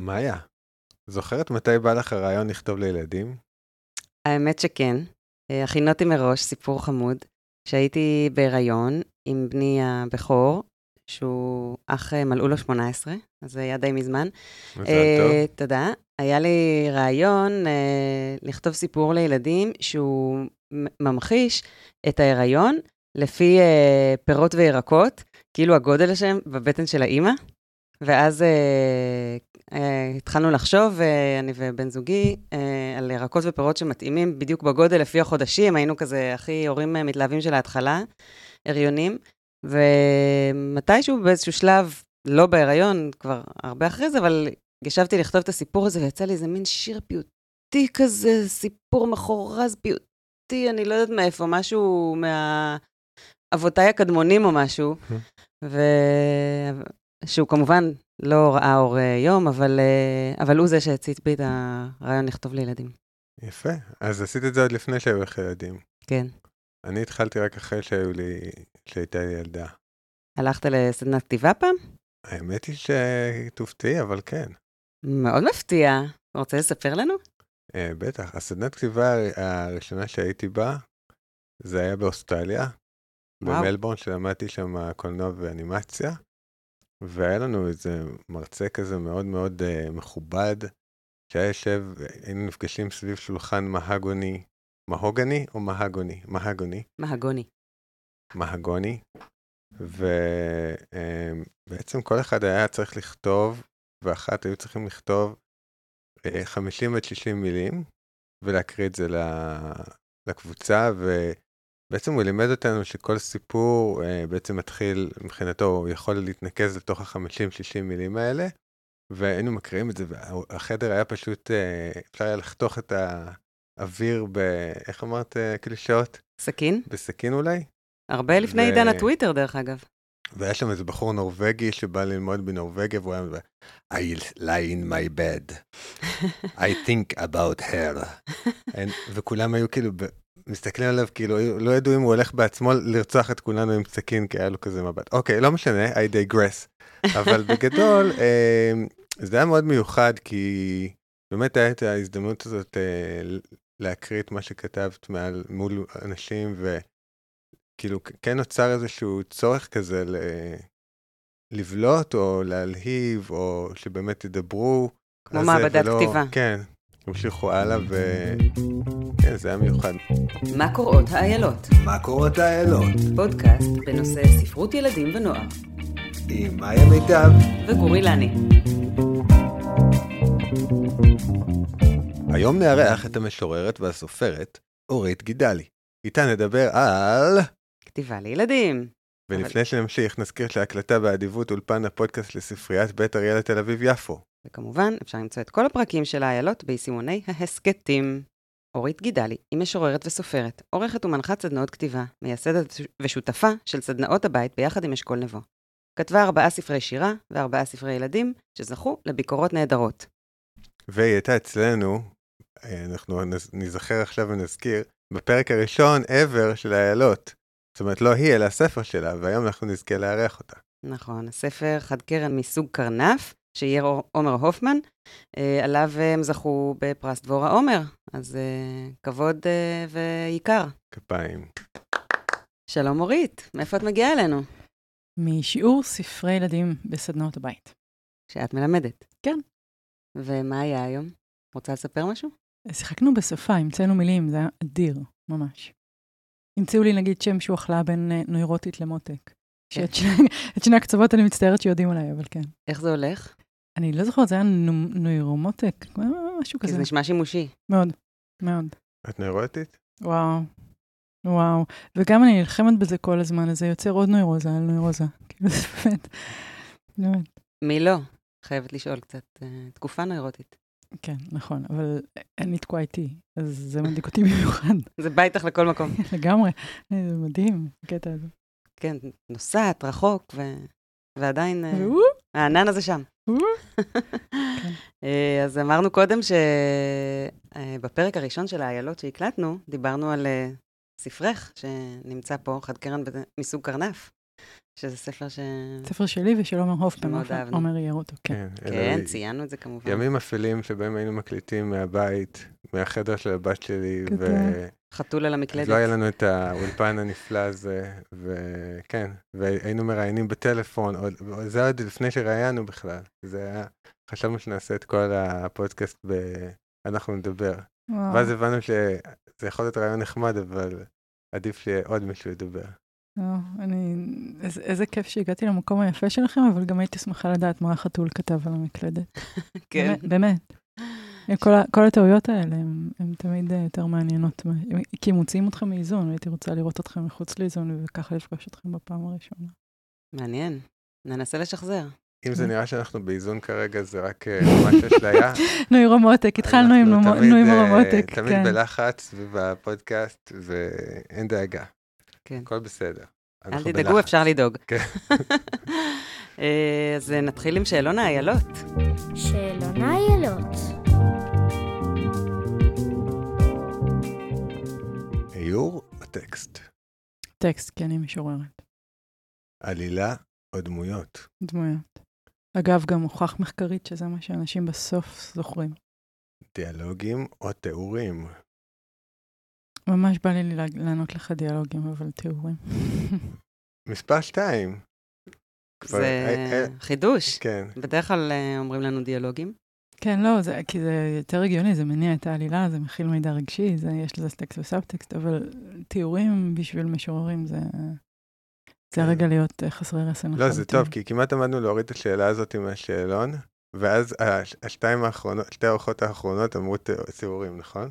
מאיה, זוכרת מתי בא לך הרעיון לכתוב לילדים? האמת שכן. אה, הכינותי מראש סיפור חמוד, שהייתי בהיריון עם בני הבכור, שהוא אח אה, מלאו לו 18, אז זה היה די מזמן. מזל טוב. אה, תודה. היה לי רעיון לכתוב סיפור לילדים שהוא ממחיש את ההיריון לפי פירות וירקות, כאילו הגודל שלהם בבטן של האימא. ואז אה, התחלנו לחשוב, אה, אני ובן זוגי, אה, על ירקות ופירות שמתאימים בדיוק בגודל לפי החודשים. היינו כזה הכי הורים מתלהבים של ההתחלה, הריונים. ומתישהו באיזשהו שלב, לא בהיריון, כבר הרבה אחרי זה, אבל ישבתי לכתוב את הסיפור הזה, ויצא לי איזה מין שיר פיוטי כזה, סיפור מחורז פיוטי, אני לא יודעת מאיפה, משהו מאבותיי הקדמונים או משהו. ו... שהוא כמובן לא ראה אור אה, יום, אבל, אה, אבל הוא זה שהצית בי את הרעיון לכתוב לילדים. יפה. אז עשית את זה עוד לפני שהיו לך ילדים. כן. אני התחלתי רק אחרי שהיו לי, שהייתה לי ילדה. הלכת לסדנת כתיבה פעם? האמת היא שתופתעי, אבל כן. מאוד מפתיע. רוצה לספר לנו? אה, בטח. הסדנת כתיבה הראשונה שהייתי בה, זה היה באוסטרליה, וואו. במלבורן, שלמדתי שם קולנוע ואנימציה, והיה לנו איזה מרצה כזה מאוד מאוד uh, מכובד, שהיה יושב, היינו נפגשים סביב שולחן מהגוני, מהוגני או מהגוני? מהגוני. מהגוני. מהגוני, ובעצם כל אחד היה צריך לכתוב, ואחת היו צריכים לכתוב אה, 50 עד 60 מילים, ולהקריא את זה לקבוצה, ובעצם הוא לימד אותנו שכל סיפור אה, בעצם מתחיל, מבחינתו, הוא יכול להתנקז לתוך ה-50-60 מילים האלה, והיינו מקריאים את זה, והחדר היה פשוט, אה, אפשר היה לחתוך את האוויר ב... איך אמרת אה, קלישאות? סכין? בסכין אולי? הרבה לפני ו- עידן הטוויטר, דרך אגב. והיה שם איזה בחור נורבגי שבא ללמוד בנורבגיה, והוא היה מדבר, I'll lie in my bed, I think about her. And, וכולם היו כאילו, מסתכלים עליו, כאילו, לא ידעו אם הוא הולך בעצמו לרצוח את כולנו עם סכין, כי היה לו כזה מבט. אוקיי, לא משנה, I digress. אבל בגדול, אה, זה היה מאוד מיוחד, כי באמת הייתה את ההזדמנות הזאת אה, להקריא את מה שכתבת מעל, מול אנשים, ו... כאילו, כן נוצר איזשהו צורך כזה ל... לבלוט או להלהיב, או שבאמת ידברו. כמו מעבדת ולא- כתיבה. כן, המשיכו הלאה, ו... כן, זה היה מיוחד. מה קוראות האיילות? מה קורות האלות? פודקאסט בנושא ספרות ילדים ונוער. עם מאיה מיטב. וגורי לני. היום נארח את המשוררת והסופרת אורית גידלי. איתה נדבר על... כתיבה לילדים. ולפני שנמשיך, נזכיר שההקלטה באדיבות אולפן הפודקאסט לספריית בית אריאלה תל אביב-יפו. וכמובן, אפשר למצוא את כל הפרקים של האיילות ביישומוני ההסכתים. אורית גידלי היא משוררת וסופרת, עורכת ומנחת סדנאות כתיבה, מייסדת ושותפה של סדנאות הבית ביחד עם אשכול נבו. כתבה ארבעה ספרי שירה וארבעה ספרי ילדים, שזכו לביקורות נהדרות. והיא הייתה אצלנו, אה, אנחנו ניזכר עכשיו ונזכיר, בפרק הראשון ever של האיילות. זאת אומרת, לא היא, אלא הספר שלה, והיום אנחנו נזכה לארח אותה. נכון, הספר חד קרן מסוג קרנף, שאייר עומר הופמן, אה, עליו הם זכו בפרס דבורה עומר, אז אה, כבוד אה, ויקר. כפיים. שלום אורית, מאיפה את מגיעה אלינו? משיעור ספרי ילדים בסדנאות הבית. שאת מלמדת. כן. ומה היה היום? רוצה לספר משהו? שיחקנו בשפה, המצאנו מילים, זה היה אדיר, ממש. המציאו לי נגיד שם שהוא החלאה בין אה, נוירוטית למותק. שאת שני- את שני הקצוות אני מצטערת שיודעים עליי, אבל כן. איך זה הולך? אני לא זוכרת, זה היה נו- נוירומותק, אה, משהו כזה. זה נשמע שימושי. מאוד, מאוד. את נוירוטית? וואו, וואו. וגם אני נלחמת בזה כל הזמן, אז זה יוצר עוד נוירוזה על נוירוזה. כאילו, זה באמת, באמת. מי לא? חייבת לשאול קצת. אה, תקופה נוירוטית. כן, נכון, אבל אני תקועה איתי, אז זה מדאיג אותי במיוחד, זה בא איתך לכל מקום. לגמרי. זה מדהים, הקטע הזה. כן, נוסעת רחוק, ו... ועדיין אה, הענן הזה שם. אה, אז אמרנו קודם שבפרק הראשון של האיילות שהקלטנו, דיברנו על אה, ספרך שנמצא פה, חד קרן מסוג קרנף, שזה ספר ש... ספר שלי ושל עומר הופמן. עומר אייר אותו, כן. אלה כן, היו ציינו את זה כמובן. ימים אפלים שבהם היינו מקליטים מהבית, מהחדר של הבת שלי. ו... חתול על אז המקלדת. לא היה לנו את האולפן הנפלא הזה, וכן, והיינו מראיינים בטלפון, עוד, זה עוד לפני שראיינו בכלל. זה היה, חשבנו שנעשה את כל הפודקאסט ב... אנחנו נדבר. וואו. ואז הבנו שזה יכול להיות רעיון נחמד, אבל עדיף שעוד מישהו ידבר. וואו, אני... איזה, כיף שהגעתי למקום היפה שלכם, אבל גם הייתי שמחה לדעת מה החתול כתב על המקלדת. כן. באמת. כל, הטעויות האלה הן תמיד אה, יותר מעניינות, כי הם מוציאים אתכם מאיזון, הייתי רוצה לראות אתכם מחוץ לאיזון וככה לפגוש אתכם בפעם הראשונה. מעניין. ננסה לשחזר. אם זה נראה שאנחנו באיזון כרגע, זה רק ממש אשליה. נוירומותק, התחלנו עם אנחנו נומו- תמיד, אה, נוירומותק, תמיד כן. בלחץ סביב הפודקאסט, ואין דאגה. כן. הכל בסדר. אל תדאגו, בלחץ. אפשר לדאוג. כן. אה, אז נתחיל עם שאלון האיילות. שאלון האיילות. איור או טקסט? טקסט, כי אני משוררת. עלילה או דמויות? דמויות. אגב, גם הוכח מחקרית שזה מה שאנשים בסוף זוכרים. דיאלוגים או תיאורים? ממש בא לי לענות לך דיאלוגים, אבל תיאורים. מספר שתיים. זה אה, אה, חידוש. כן. בדרך כלל אה, אומרים לנו דיאלוגים. כן, לא, זה, כי זה יותר הגיוני, זה מניע את העלילה, זה מכיל מידע רגשי, זה, יש לזה טקסט וסאבטקסט, אבל תיאורים בשביל משוררים זה, זה הרגע להיות חסרי רסן לא, זה טוב, כי כמעט עמדנו להוריד את השאלה הזאת מהשאלון, ואז הש- השתיים האחרונות, שתי האורחות האחרונות אמרו תיאור- תיאורים, נכון?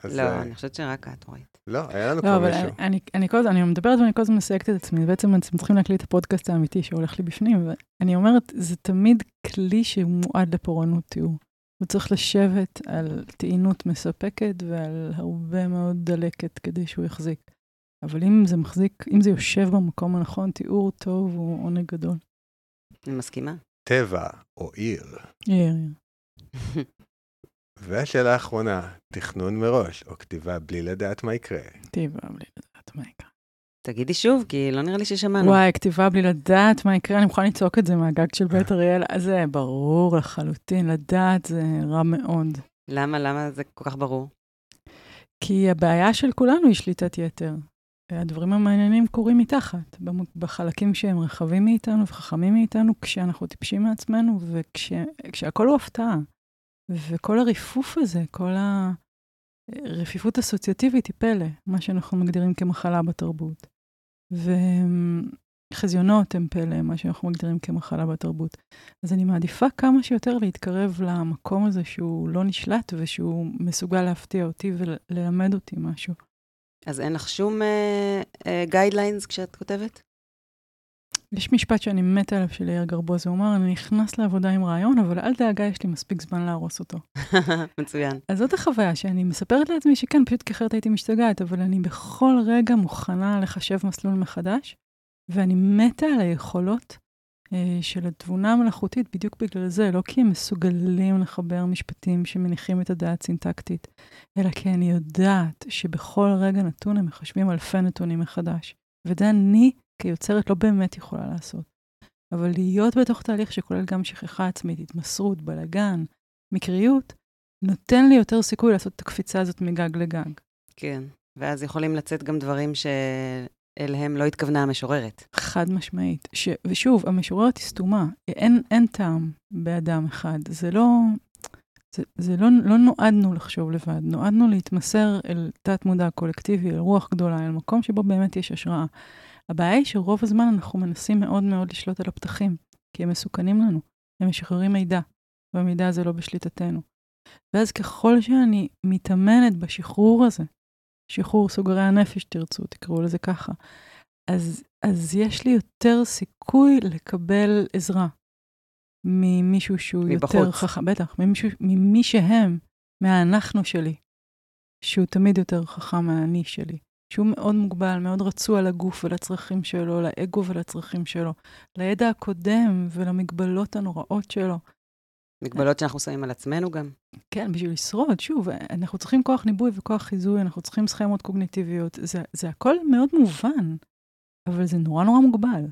אז, לא, אה, אני חושבת שרק את רואה. לא, היה לנו לא, כבר אבל מישהו. אני, אני, אני, כל, הזמן- אני מדברת ואני כל הזמן מסייקת את עצמי, בעצם אתם צריכים להקליט את הפודקאסט האמיתי שהולך לי בפנים, ואני אומרת, זה תמיד כלי שהוא מועד לפורענות תיאור. הוא צריך לשבת על טעינות מספקת ועל הרבה מאוד דלקת כדי שהוא יחזיק. אבל אם זה מחזיק, אם זה יושב במקום הנכון, תיאור טוב הוא עונג גדול. אני מסכימה. טבע או עיר. יאיר, והשאלה האחרונה, תכנון מראש או כתיבה בלי לדעת מה יקרה. כתיבה בלי לדעת מה יקרה. תגידי שוב, כי לא נראה לי ששמענו. וואי, כתיבה בלי לדעת מה יקרה, אני מוכנה לצעוק את זה מהגג של בית אריאל. אז זה ברור לחלוטין, לדעת זה רע מאוד. למה, למה זה כל כך ברור? כי הבעיה של כולנו היא שליטת יתר. הדברים המעניינים קורים מתחת, בחלקים שהם רחבים מאיתנו וחכמים מאיתנו, כשאנחנו טיפשים מעצמנו וכשהכול הוא הפתעה. וכל הריפוף הזה, כל הרפיפות אסוציאטיבית היא פלא, מה שאנחנו מגדירים כמחלה בתרבות. וחזיונות הם פלא, מה שאנחנו מגדירים כמחלה בתרבות. אז אני מעדיפה כמה שיותר להתקרב למקום הזה שהוא לא נשלט ושהוא מסוגל להפתיע אותי וללמד אותי משהו. אז אין לך שום guidelines כשאת כותבת? יש משפט שאני מתה עליו של יאיר גרבוז, הוא אמר, אני נכנס לעבודה עם רעיון, אבל אל דאגה, יש לי מספיק זמן להרוס אותו. מצוין. אז זאת החוויה שאני מספרת לעצמי שכן, פשוט כי אחרת הייתי משתגעת, אבל אני בכל רגע מוכנה לחשב מסלול מחדש, ואני מתה על היכולות אה, של התבונה המלאכותית בדיוק בגלל זה, לא כי הם מסוגלים לחבר משפטים שמניחים את הדעת סינטקטית, אלא כי אני יודעת שבכל רגע נתון הם מחשבים אלפי נתונים מחדש. וזה אני כיוצרת לא באמת יכולה לעשות. אבל להיות בתוך תהליך שכולל גם שכחה עצמית, התמסרות, בלאגן, מקריות, נותן לי יותר סיכוי לעשות את הקפיצה הזאת מגג לגג. כן. ואז יכולים לצאת גם דברים שאליהם לא התכוונה המשוררת. חד משמעית. ש... ושוב, המשוררת היא סתומה. אין, אין טעם באדם אחד. זה לא... זה, זה לא, לא נועדנו לחשוב לבד, נועדנו להתמסר אל תת-מודע קולקטיבי, אל רוח גדולה, אל מקום שבו באמת יש השראה. הבעיה היא שרוב הזמן אנחנו מנסים מאוד מאוד לשלוט על הפתחים, כי הם מסוכנים לנו, הם משחררים מידע, והמידע הזה לא בשליטתנו. ואז ככל שאני מתאמנת בשחרור הזה, שחרור סוגרי הנפש תרצו, תקראו לזה ככה, אז, אז יש לי יותר סיכוי לקבל עזרה ממישהו שהוא מבחוץ. יותר חכם, בטח, ממישהו, ממי שהם, מהאנחנו שלי, שהוא תמיד יותר חכם מהאני שלי. שהוא מאוד מוגבל, מאוד רצוע לגוף ולצרכים שלו, לאגו ולצרכים שלו, לידע הקודם ולמגבלות הנוראות שלו. מגבלות שאנחנו שמים על עצמנו גם. כן, בשביל לשרוד, שוב, אנחנו צריכים כוח ניבוי וכוח חיזוי, אנחנו צריכים סכמות קוגניטיביות, זה, זה הכל מאוד מובן, אבל זה נורא נורא מוגבל.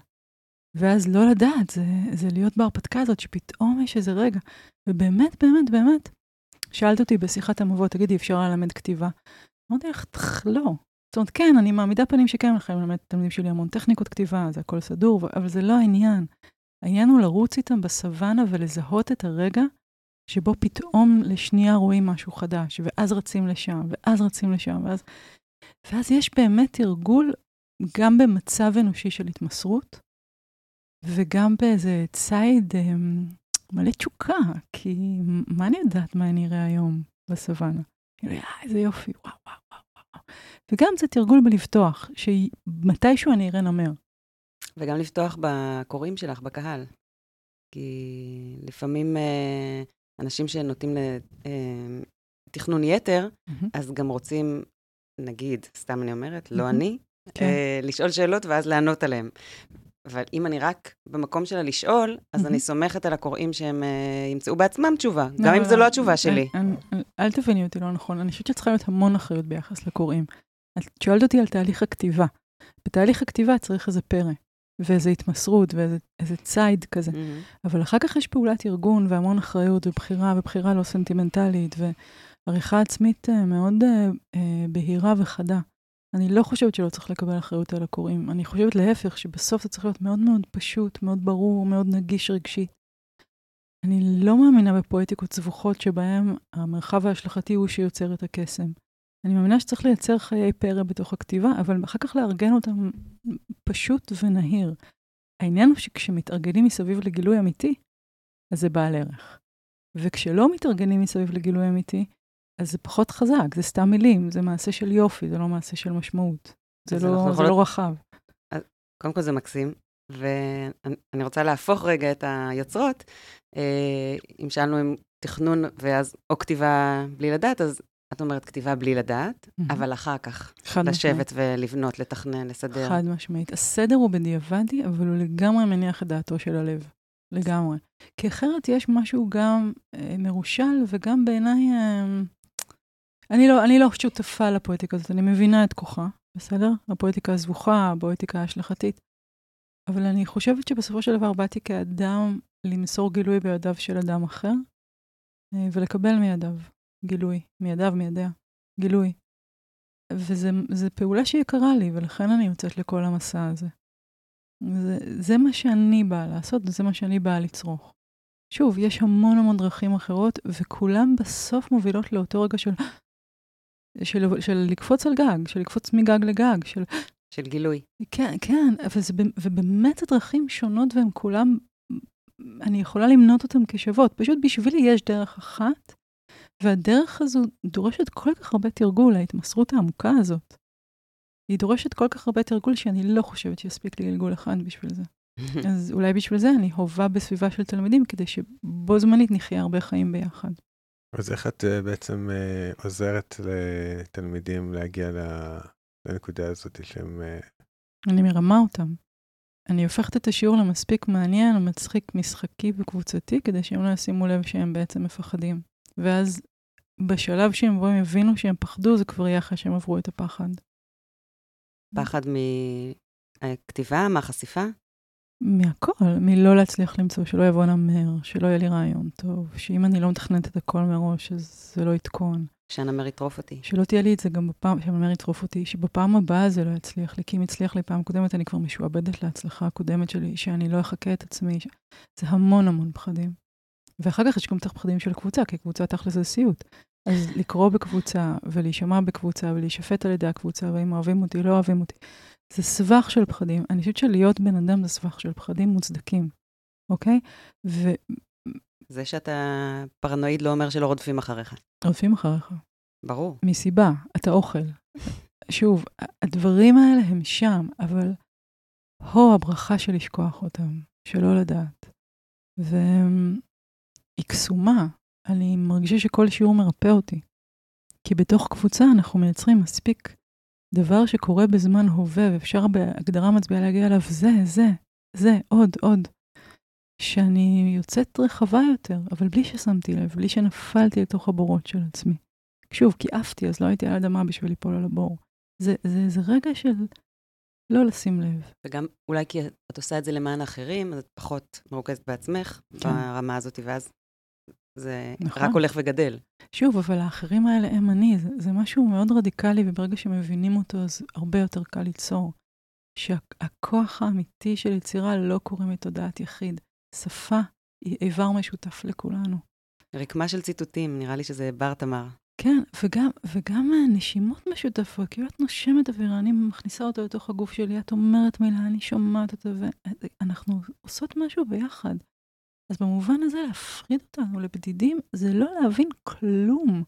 ואז לא לדעת, זה, זה להיות בהרפתקה הזאת, שפתאום יש איזה רגע. ובאמת, באמת, באמת, שאלת אותי בשיחת המבוא, תגידי, אפשר ללמד כתיבה? אמרתי לך, לא. זאת אומרת, כן, אני מעמידה פנים שכן, לכם ללמד את התלמידים שלי המון טכניקות כתיבה, זה הכל סדור, אבל זה לא העניין. העניין הוא לרוץ איתם בסוואנה ולזהות את הרגע שבו פתאום לשנייה רואים משהו חדש, ואז רצים לשם, ואז רצים לשם, ואז... ואז יש באמת תרגול גם במצב אנושי של התמסרות, וגם באיזה ציד אה, מלא תשוקה, כי מה אני יודעת מה אני אראה היום בסוואנה? אה, איזה יופי, וואו, וואו. וגם זה תרגול בלפתוח, שמתישהו אני אראה נמר. וגם לפתוח בקוראים שלך, בקהל. כי לפעמים אה, אנשים שנוטים לתכנון אה, יתר, mm-hmm. אז גם רוצים, נגיד, סתם אני אומרת, mm-hmm. לא אני, כן. אה, לשאול שאלות ואז לענות עליהן. אבל אם אני רק במקום שלה לשאול, אז. אני סומכת על הקוראים שהם uh, ימצאו בעצמם תשובה, לא, גם אם זו לא התשובה שלי. אל תביני אותי לא נכון, אני חושבת שצריכה להיות המון אחריות ביחס לקוראים. את שואלת אותי על תהליך הכתיבה. בתהליך הכתיבה צריך איזה פרא, ואיזה התמסרות, ואיזה ציד כזה. אבל אחר כך יש פעולת ארגון, והמון אחריות, ובחירה, ובחירה לא סנטימנטלית, ועריכה עצמית uh, מאוד uh, בהירה וחדה. אני לא חושבת שלא צריך לקבל אחריות על הקוראים. אני חושבת להפך, שבסוף זה צריך להיות מאוד מאוד פשוט, מאוד ברור, מאוד נגיש רגשית. אני לא מאמינה בפואטיקות סבוכות שבהן המרחב ההשלכתי הוא שיוצר את הקסם. אני מאמינה שצריך לייצר חיי פרא בתוך הכתיבה, אבל אחר כך לארגן אותם פשוט ונהיר. העניין הוא שכשמתארגנים מסביב לגילוי אמיתי, אז זה בעל ערך. וכשלא מתארגנים מסביב לגילוי אמיתי, אז זה פחות חזק, זה סתם מילים, זה מעשה של יופי, זה לא מעשה של משמעות. זה, לא, זה יכולות... לא רחב. אז, קודם כל זה מקסים, ואני רוצה להפוך רגע את היוצרות. אה, אם שאלנו אם תכנון ואז, או כתיבה בלי לדעת, אז את אומרת כתיבה בלי לדעת, mm-hmm. אבל אחר כך לשבת משמעית. ולבנות, לתכנן, לסדר. חד משמעית. הסדר הוא בדיעבדי, אבל הוא לגמרי מניח את דעתו של הלב. לגמרי. כי אחרת יש משהו גם אה, מרושל וגם בעיניי... אה, אני לא, אני לא שותפה לפואטיקה הזאת, אני מבינה את כוחה, בסדר? הפואטיקה הזבוכה, הפואטיקה ההשלכתית. אבל אני חושבת שבסופו של דבר באתי כאדם למסור גילוי בידיו של אדם אחר, אה, ולקבל מידיו גילוי, מידיו, מידיה, גילוי. וזו פעולה שיקרה לי, ולכן אני יוצאת לכל המסע הזה. זה, זה מה שאני באה לעשות, וזה מה שאני באה לצרוך. שוב, יש המון המון דרכים אחרות, וכולם בסוף מובילות לאותו רגע של של, של לקפוץ על גג, של לקפוץ מגג לגג, של... של גילוי. כן, כן, אבל זה, ובאמת הדרכים שונות והן כולם, אני יכולה למנות אותן כשוות. פשוט בשבילי יש דרך אחת, והדרך הזו דורשת כל כך הרבה תרגול, ההתמסרות העמוקה הזאת. היא דורשת כל כך הרבה תרגול שאני לא חושבת שיספיק לי גלגול אחד בשביל זה. אז אולי בשביל זה אני הובה בסביבה של תלמידים, כדי שבו זמנית נחיה הרבה חיים ביחד. אז איך את uh, בעצם uh, עוזרת לתלמידים להגיע לנקודה הזאת שהם... Uh... אני מרמה אותם. אני הופכת את השיעור למספיק מעניין, מצחיק, משחקי וקבוצתי, כדי שהם לא ישימו לב שהם בעצם מפחדים. ואז בשלב שהם הם יבינו שהם פחדו, זה כבר יהיה אחרי שהם עברו את הפחד. פחד מהכתיבה, מהחשיפה? מהכל, מלא להצליח למצוא, שלא יבוא נמר, שלא יהיה לי רעיון טוב, שאם אני לא מתכננת את הכל מראש, אז זה לא יתקון. שהנמר יטרוף אותי. שלא תהיה לי את זה גם בפעם, שהנמר יטרוף אותי, שבפעם הבאה זה לא יצליח לי, כי אם יצליח לי פעם קודמת, אני כבר משועבדת להצלחה הקודמת שלי, שאני לא אחכה את עצמי. ש... זה המון המון פחדים. ואחר כך יש גם תח פחדים של קבוצה, כי קבוצה תכל'ס זה סיוט. אז לקרוא בקבוצה, ולהישמע בקבוצה, ולהישפט על ידי הקבוצה, והאם אוהבים אותי, לא אוהבים אותי. זה סבך של פחדים. אני חושבת שלהיות בן אדם זה סבך של פחדים מוצדקים, אוקיי? ו... זה שאתה פרנואיד לא אומר שלא רודפים אחריך. רודפים אחריך. ברור. מסיבה, אתה אוכל. שוב, הדברים האלה הם שם, אבל הו הברכה של לשכוח אותם, שלא לדעת. והיא קסומה. אני מרגישה שכל שיעור מרפא אותי. כי בתוך קבוצה אנחנו מייצרים מספיק דבר שקורה בזמן הווה, ואפשר בהגדרה מצביעה להגיע אליו, זה, זה, זה, עוד, עוד. שאני יוצאת רחבה יותר, אבל בלי ששמתי לב, בלי שנפלתי לתוך הבורות של עצמי. שוב, כי עפתי, אז לא הייתי על אדמה בשביל ליפול על הבור. זה, זה, זה רגע של לא לשים לב. וגם אולי כי את עושה את זה למען אחרים, אז את פחות מרוכזת בעצמך כן. ברמה הזאת, ואז זה נכון. רק הולך וגדל. שוב, אבל האחרים האלה הם אני, זה, זה משהו מאוד רדיקלי, וברגע שמבינים אותו, אז הרבה יותר קל ליצור. שהכוח האמיתי של יצירה לא קורה מתודעת יחיד. שפה היא איבר משותף לכולנו. רקמה של ציטוטים, נראה לי שזה בר תמר. כן, וגם, וגם נשימות משותפות, כאילו את נושמת אוויר, אני מכניסה אותו לתוך הגוף שלי, את אומרת מילה, אני שומעת אותה, ואנחנו עושות משהו ביחד. אז במובן הזה, להפריד אותנו לבדידים, זה לא להבין כלום.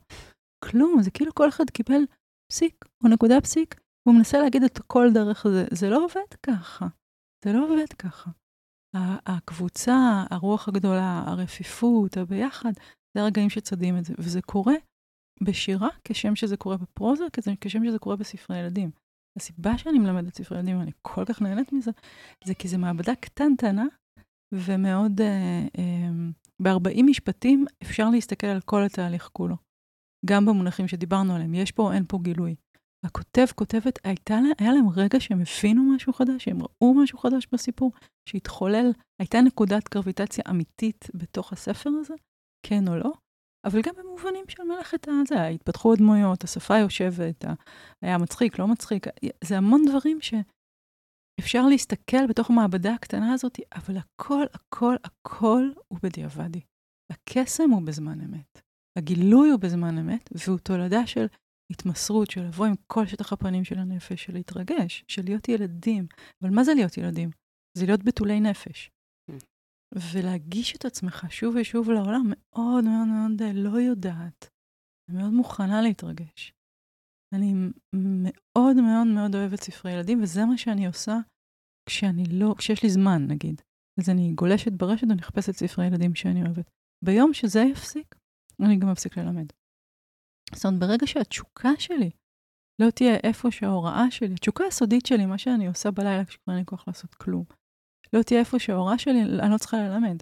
כלום, זה כאילו כל אחד קיבל פסיק, או נקודה פסיק, והוא מנסה להגיד את הכל דרך זה. זה לא עובד ככה. זה לא עובד ככה. הקבוצה, הרוח הגדולה, הרפיפות, הביחד, זה הרגעים שצדים את זה. וזה קורה בשירה, כשם שזה קורה בפרוזה, כשם שזה קורה בספרי ילדים. הסיבה שאני מלמדת ספרי ילדים, ואני כל כך נהנית מזה, זה כי זו מעבדה קטנטנה, ומאוד, אה, אה, ב-40 משפטים אפשר להסתכל על כל התהליך כולו. גם במונחים שדיברנו עליהם, יש פה או אין פה גילוי. הכותב, כותבת, הייתה לה, היה להם רגע שהם הבינו משהו חדש, שהם ראו משהו חדש בסיפור, שהתחולל, הייתה נקודת גרביטציה אמיתית בתוך הספר הזה, כן או לא, אבל גם במובנים של מלאכת הזה, התפתחו הדמויות, השפה יושבת, היה מצחיק, לא מצחיק, זה המון דברים שאפשר להסתכל בתוך המעבדה הקטנה הזאת, אבל הכל, הכל, הכל הוא בדיעבדי. הקסם הוא בזמן אמת. הגילוי הוא בזמן אמת, והוא תולדה של התמסרות, של לבוא עם כל שטח הפנים של הנפש, של להתרגש, של להיות ילדים. אבל מה זה להיות ילדים? זה להיות בתולי נפש. ולהגיש את עצמך שוב ושוב לעולם מאוד מאוד מאוד לא יודעת, מאוד מוכנה להתרגש. אני מאוד מאוד מאוד אוהבת ספרי ילדים, וזה מה שאני עושה כשאני לא, כשיש לי זמן, נגיד. אז אני גולשת ברשת ומחפשת ספרי ילדים שאני אוהבת. ביום שזה יפסיק, אני גם אפסיק ללמד. זאת אומרת, ברגע שהתשוקה שלי לא תהיה איפה שההוראה שלי, התשוקה הסודית שלי, מה שאני עושה בלילה כשכבר אין לי כוח לעשות כלום, לא תהיה איפה שההוראה שלי, אני לא צריכה ללמד.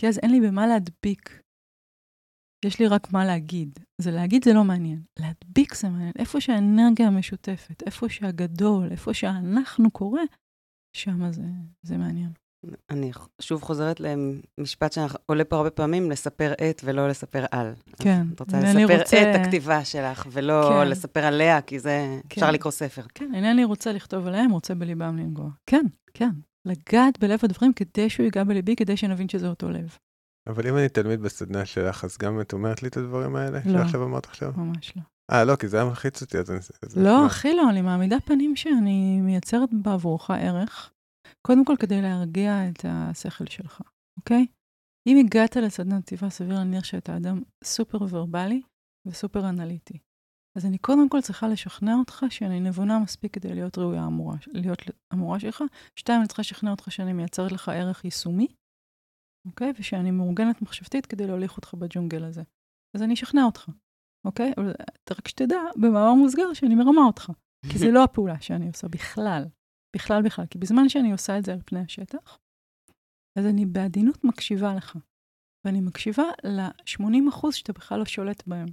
כי אז אין לי במה להדביק. יש לי רק מה להגיד. זה להגיד זה לא מעניין. להדביק זה מעניין. איפה שהאנרגיה המשותפת, איפה שהגדול, איפה שהאנחנו קורה, שם זה, זה מעניין. אני שוב חוזרת למשפט שעולה פה הרבה פעמים, לספר את ולא לספר על. כן. את רוצה לספר רוצה... את הכתיבה שלך, ולא כן. לספר עליה, כי זה, כן. אפשר לקרוא ספר. כן, אינני רוצה לכתוב עליהם, רוצה בליבם לנגוע. כן, כן. לגעת בלב הדברים כדי שהוא ייגע בליבי, כדי שנבין שזה אותו לב. אבל אם אני תלמיד בסדנה שלך, אז גם את אומרת לי את הדברים האלה? לא. שעכשיו אמרת עכשיו? ממש לא. אה, לא, כי זה היה מלחיץ אותי, אז אני... לא, הכי לא, אני מעמידה פנים שאני מייצרת בעבורך ערך, קודם כל כדי להרגיע את השכל שלך, אוקיי? אם הגעת לסדנת כתיבה, סביר להניח שאתה אדם סופר ורבלי וסופר אנליטי. אז אני קודם כל צריכה לשכנע אותך שאני נבונה מספיק כדי להיות ראויה המורה, להיות המורה שלך. שתיים, אני צריכה לשכנע אותך שאני מייצרת לך ערך יישומי, אוקיי? ושאני מאורגנת מחשבתית כדי להוליך אותך בג'ונגל הזה. אז אני אשכנע אותך, אוקיי? אבל רק שתדע, במאמר מוסגר, שאני מרמה אותך. כי זה לא הפעולה שאני עושה בכלל. בכלל בכלל. כי בזמן שאני עושה את זה על פני השטח, אז אני בעדינות מקשיבה לך. ואני מקשיבה ל-80% שאתה בכלל לא שולט בהם.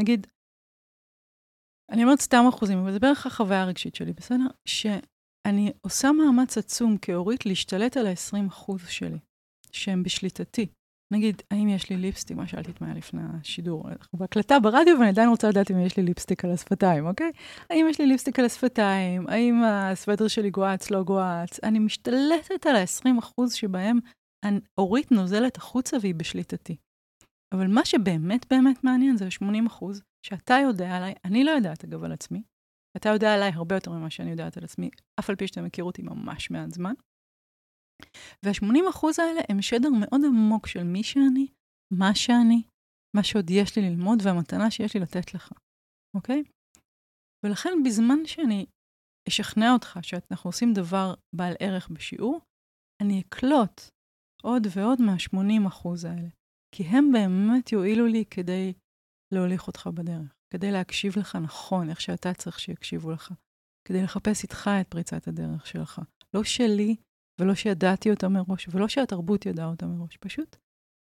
נגיד, אני אומרת סתם אחוזים, אבל זה בערך החוויה הרגשית שלי, בסדר? שאני עושה מאמץ עצום כאורית להשתלט על ה-20% שלי, שהם בשליטתי. נגיד, האם יש לי ליפסטיק? מה שאלתי את מאיה לפני השידור? אנחנו בהקלטה ברדיו ואני עדיין רוצה לדעת אם יש לי ליפסטיק על השפתיים, אוקיי? האם יש לי ליפסטיק על השפתיים? האם הסוודר שלי גואץ, לא גואץ? אני משתלטת על ה-20% שבהם אורית נוזלת החוצה והיא בשליטתי. אבל מה שבאמת באמת מעניין זה ה-80 שאתה יודע עליי, אני לא יודעת אגב על עצמי, אתה יודע עליי הרבה יותר ממה שאני יודעת על עצמי, אף על פי שאתה מכיר אותי ממש מעט זמן. וה-80% האלה הם שדר מאוד עמוק של מי שאני, מה שאני, מה שעוד יש לי ללמוד והמתנה שיש לי לתת לך, אוקיי? ולכן בזמן שאני אשכנע אותך שאנחנו עושים דבר בעל ערך בשיעור, אני אקלוט עוד ועוד מה-80% האלה. כי הם באמת יועילו לי כדי להוליך אותך בדרך, כדי להקשיב לך נכון, איך שאתה צריך שיקשיבו לך, כדי לחפש איתך את פריצת הדרך שלך. לא שלי, ולא שידעתי אותה מראש, ולא שהתרבות ידעה אותה מראש, פשוט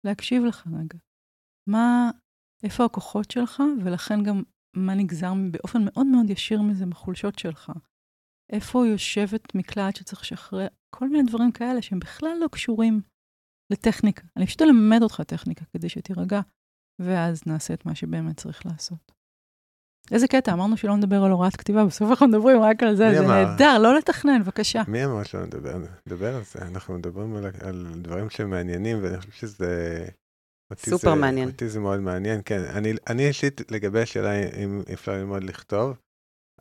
להקשיב לך רגע. מה, איפה הכוחות שלך, ולכן גם מה נגזר באופן מאוד מאוד ישיר מזה בחולשות שלך. איפה יושבת מקלט שצריך לשחרר, כל מיני דברים כאלה שהם בכלל לא קשורים לטכניקה. אני פשוט אלמד אותך טכניקה כדי שתירגע, ואז נעשה את מה שבאמת צריך לעשות. איזה קטע, אמרנו שלא נדבר על הוראת כתיבה, בסוף אנחנו מדברים רק על זה, זה? נהדר, לא לתכנן, בבקשה. מי אמר שלא נדבר? נדבר על זה, אנחנו מדברים על, על דברים שמעניינים, ואני חושב שזה... סופר זה, מעניין. אותי זה מאוד מעניין, כן. אני, אני אישית, לגבי השאלה אם אפשר ללמוד לכתוב,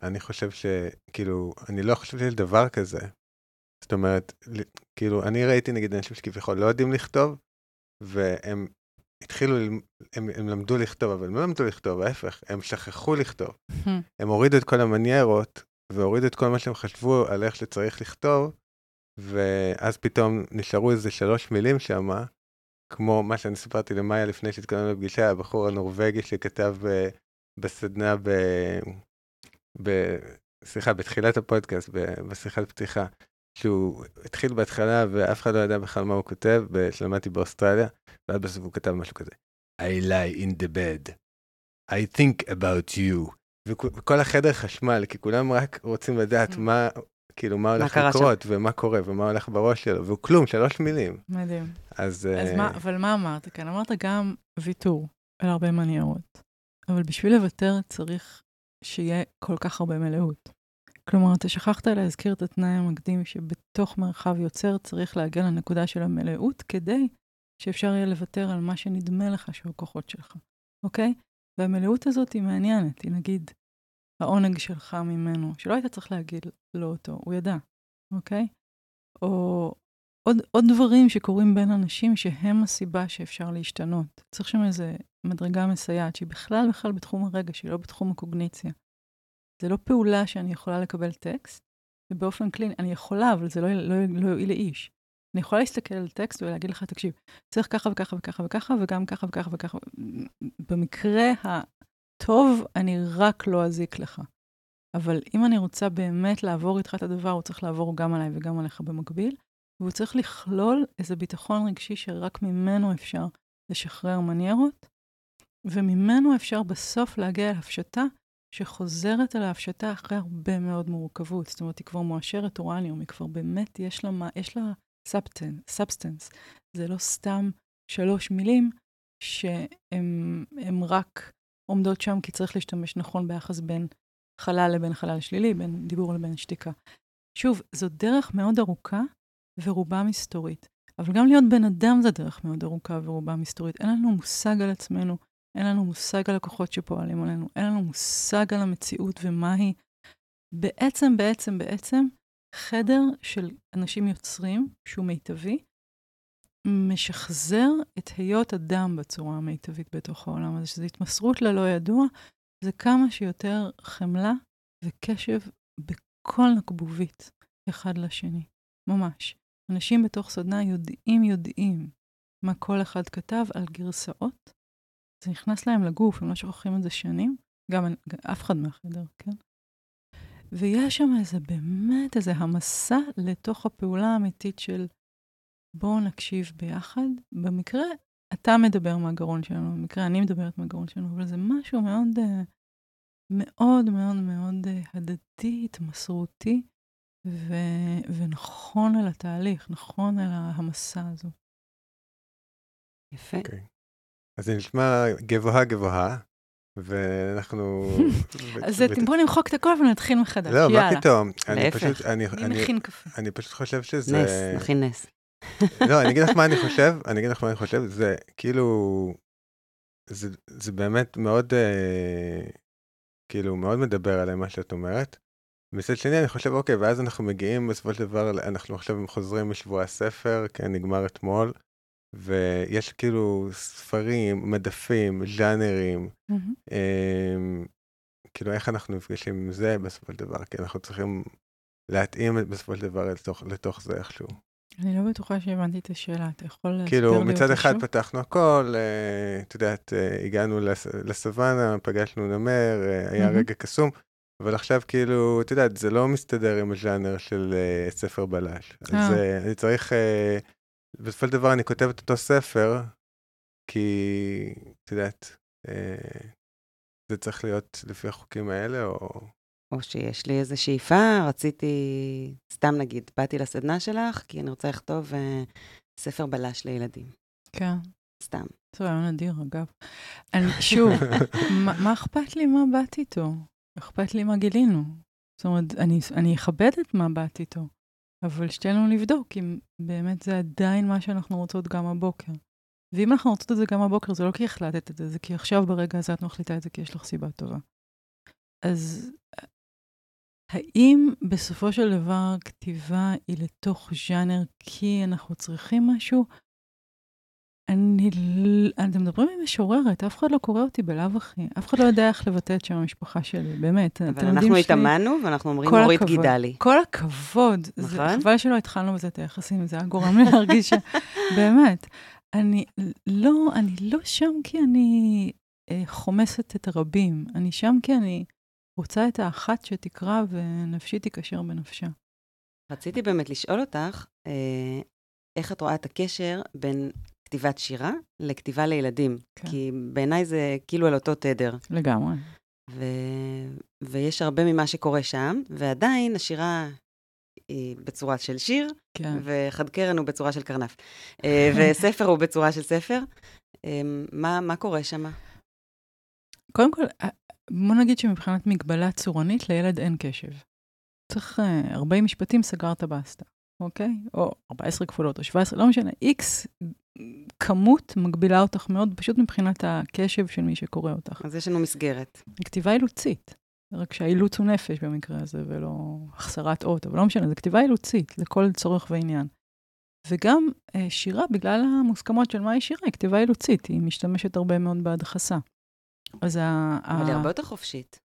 אני חושב שכאילו, אני לא חושב שיש דבר כזה. זאת אומרת, כאילו, אני ראיתי נגיד אנשים שכביכול לא יודעים לכתוב, והם התחילו, הם, הם למדו לכתוב, אבל הם לא למדו לכתוב, ההפך, הם שכחו לכתוב. הם הורידו את כל המניירות, והורידו את כל מה שהם חשבו על איך שצריך לכתוב, ואז פתאום נשארו איזה שלוש מילים שם, כמו מה שאני סיפרתי למאיה לפני שהתקדמנו לפגישה, הבחור הנורבגי שכתב אה, בסדנה ב... ב... סליחה, בתחילת הפודקאסט, ב- בשיחת פתיחה, שהוא התחיל בהתחלה ואף אחד לא ידע בכלל מה הוא כותב, ב- שלמדתי באוסטרליה, ואז בסוף הוא כתב משהו כזה, I lie in the bed, I think about you, וכל החדר חשמל, כי כולם רק רוצים לדעת מה, כאילו, מה הולך שם? לקרות, ומה קורה, ומה הולך בראש שלו, והוא כלום, שלוש מילים. מדהים. אז... אז אה, מה, אבל מה אמרת כאן? אמרת גם ויתור על הרבה מניירות, אבל בשביל לוותר צריך שיהיה כל כך הרבה מלאות. כלומר, אתה שכחת להזכיר את התנאי המקדים שבתוך מרחב יוצר צריך להגיע לנקודה של המלאות כדי שאפשר יהיה לוותר על מה שנדמה לך שהוא הכוחות שלך, אוקיי? והמלאות הזאת היא מעניינת, היא נגיד העונג שלך ממנו, שלא היית צריך להגיד לו אותו, הוא ידע, אוקיי? או עוד, עוד דברים שקורים בין אנשים שהם הסיבה שאפשר להשתנות. צריך שם איזו מדרגה מסייעת שהיא בכלל בכלל בתחום הרגש, היא לא בתחום הקוגניציה. זה לא פעולה שאני יכולה לקבל טקסט, ובאופן קליני, אני יכולה, אבל זה לא, לא, לא יועיל לאיש. אני יכולה להסתכל על טקסט ולהגיד לך, תקשיב, צריך ככה וככה וככה וככה, וגם ככה וככה וככה. במקרה הטוב, אני רק לא אזיק לך. אבל אם אני רוצה באמת לעבור איתך את הדבר, הוא צריך לעבור גם עליי וגם עליך במקביל, והוא צריך לכלול איזה ביטחון רגשי שרק ממנו אפשר לשחרר מניירות, וממנו אפשר בסוף להגיע להפשטה שחוזרת על ההפשטה אחרי הרבה מאוד מורכבות. זאת אומרת, היא כבר מואשרת אורניום, היא כבר באמת, יש לה, מה- יש לה Substance. זה לא סתם שלוש מילים שהן רק עומדות שם כי צריך להשתמש נכון ביחס בין חלל לבין חלל שלילי, בין דיבור לבין שתיקה. שוב, זו דרך מאוד ארוכה ורובה מסתורית. אבל גם להיות בן אדם זה דרך מאוד ארוכה ורובה מסתורית. אין לנו מושג על עצמנו, אין לנו מושג על הכוחות שפועלים עלינו, אין לנו מושג על המציאות ומה היא. בעצם, בעצם, בעצם, חדר של אנשים יוצרים, שהוא מיטבי, משחזר את היות אדם בצורה המיטבית בתוך העולם הזה, שזו התמסרות ללא ידוע, זה כמה שיותר חמלה וקשב בכל נקבובית אחד לשני, ממש. אנשים בתוך סדנה יודעים, יודעים מה כל אחד כתב על גרסאות. זה נכנס להם לגוף, הם לא שוכחים את זה שנים, גם גם אף אחד מהחדר, כן? ויש שם איזה, באמת, איזה המסע לתוך הפעולה האמיתית של בואו נקשיב ביחד. במקרה, אתה מדבר מהגרון שלנו, במקרה אני מדברת מהגרון שלנו, אבל זה משהו מאוד, אה, מאוד מאוד מאוד אה, הדדי, התמסרותי, ו- ונכון על התהליך, נכון על המסע הזו. יפה. אוקיי. אז זה נשמע גבוהה גבוהה, ואנחנו... אז בואו נמחוק את הכל ונתחיל מחדש, לא, יאללה. מה פתאום? אני להפך. פשוט, אני, אני אני, מכין קפה. אני פשוט חושב שזה... נס, מכין נס. לא, אני אגיד לך מה אני חושב, אני אגיד לך מה אני חושב, זה כאילו, זה, זה באמת מאוד, אה, כאילו, מאוד מדבר עליי מה שאת אומרת. מצד שני, אני חושב, אוקיי, ואז אנחנו מגיעים בסופו של דבר, אנחנו עכשיו חוזרים משבוע הספר, כן, נגמר אתמול, ויש כאילו ספרים, מדפים, ז'אנרים. אמ, כאילו איך אנחנו נפגשים עם זה בסופו של דבר, כי אנחנו צריכים להתאים בסופו של דבר לתוך, לתוך זה איכשהו. אני לא בטוחה שהבנתי את השאלה, אתה יכול להסביר כאילו לי מצד אותה אחד שוב? פתחנו הכל, אה, את יודעת, אה, הגענו לס, לסוואנה, פגשנו נמר, אה, היה מהמם. רגע קסום, אבל עכשיו כאילו, את יודעת, זה לא מסתדר עם הז'אנר של אה, ספר בלש. אז אה. אה, אני צריך, אה, בסופו של דבר אני כותב את אותו ספר, כי, את יודעת, אה, זה צריך להיות לפי החוקים האלה, או או שיש לי איזו שאיפה, רציתי, סתם נגיד, באתי לסדנה שלך, כי אני רוצה לכתוב אה, ספר בלש לילדים. כן. סתם. זה רעיון אדיר, אגב. אני, שוב, מה, מה אכפת לי מה באת איתו? אכפת לי מה גילינו. זאת אומרת, אני, אני אכבד את מה באת איתו, אבל שתהיה לנו לבדוק אם באמת זה עדיין מה שאנחנו רוצות גם הבוקר. ואם אנחנו רוצות את זה גם הבוקר, זה לא כי החלטת את זה, זה כי עכשיו ברגע הזה את מחליטה את זה כי יש לך סיבה טובה. אז האם בסופו של דבר כתיבה היא לתוך ז'אנר כי אנחנו צריכים משהו? אני, אתם מדברים עם משוררת, אף אחד לא קורא אותי בלאו הכי, אף אחד לא יודע איך לבטא את שם המשפחה שלי, באמת. אבל אנחנו התאמנו, ואנחנו אומרים אורית גידלי. כל הכבוד. נכון? זה, חבל שלא התחלנו בזה את היחסים, זה היה גורם לי להרגיש ש... באמת. אני לא, אני לא שם כי אני אה, חומסת את הרבים, אני שם כי אני רוצה את האחת שתקרא ונפשי תיקשר בנפשה. רציתי באמת לשאול אותך, אה, איך את רואה את הקשר בין כתיבת שירה לכתיבה לילדים? כן. כי בעיניי זה כאילו על אותו תדר. לגמרי. ו... ויש הרבה ממה שקורה שם, ועדיין השירה היא בצורה של שיר, כן. וחד קרן הוא בצורה של קרנף. אה, וספר הוא בצורה של ספר. אה, מה, מה קורה שם? קודם כל, אה, בוא נגיד שמבחינת מגבלה צורנית, לילד אין קשב. צריך 40 משפטים, סגרת בסטה, אוקיי? או 14 כפולות, או 17, לא משנה. איקס כמות מגבילה אותך מאוד, פשוט מבחינת הקשב של מי שקורא אותך. אז יש לנו מסגרת. כתיבה אילוצית. רק שהאילוץ הוא נפש במקרה הזה, ולא החסרת אות, אבל לא משנה, זו כתיבה אילוצית לכל צורך ועניין. וגם אה, שירה, בגלל המוסכמות של מהי שירה, היא כתיבה אילוצית, היא משתמשת הרבה מאוד בהדחסה. אז ה... אבל היא הרבה יותר חופשית.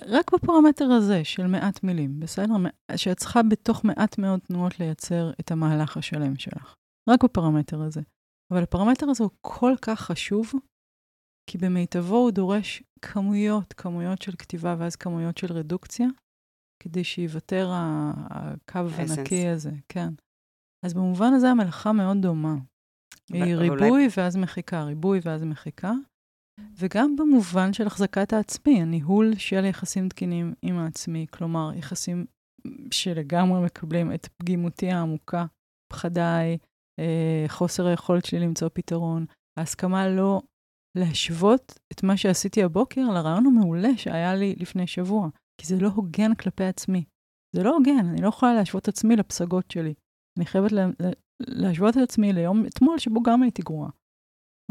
רק בפרמטר הזה של מעט מילים, בסדר? שאת צריכה בתוך מעט מאוד תנועות לייצר את המהלך השלם שלך. רק בפרמטר הזה. אבל הפרמטר הזה הוא כל כך חשוב, כי במיטבו הוא דורש כמויות, כמויות של כתיבה ואז כמויות של רדוקציה, כדי שייוותר הקו הנקי הזה, כן. אז במובן הזה המלאכה מאוד דומה. היא ריבוי. ואז מחיקה, ריבוי ואז מחיקה. וגם במובן של החזקת העצמי, הניהול של יחסים תקינים עם העצמי, כלומר, יחסים שלגמרי מקבלים את פגימותי העמוקה, פחדיי, חוסר היכולת שלי למצוא פתרון, ההסכמה לא להשוות את מה שעשיתי הבוקר לרעיון המעולה שהיה לי לפני שבוע, כי זה לא הוגן כלפי עצמי. זה לא הוגן, אני לא יכולה להשוות את עצמי לפסגות שלי. אני חייבת לה, להשוות את עצמי ליום אתמול שבו גם הייתי גרועה.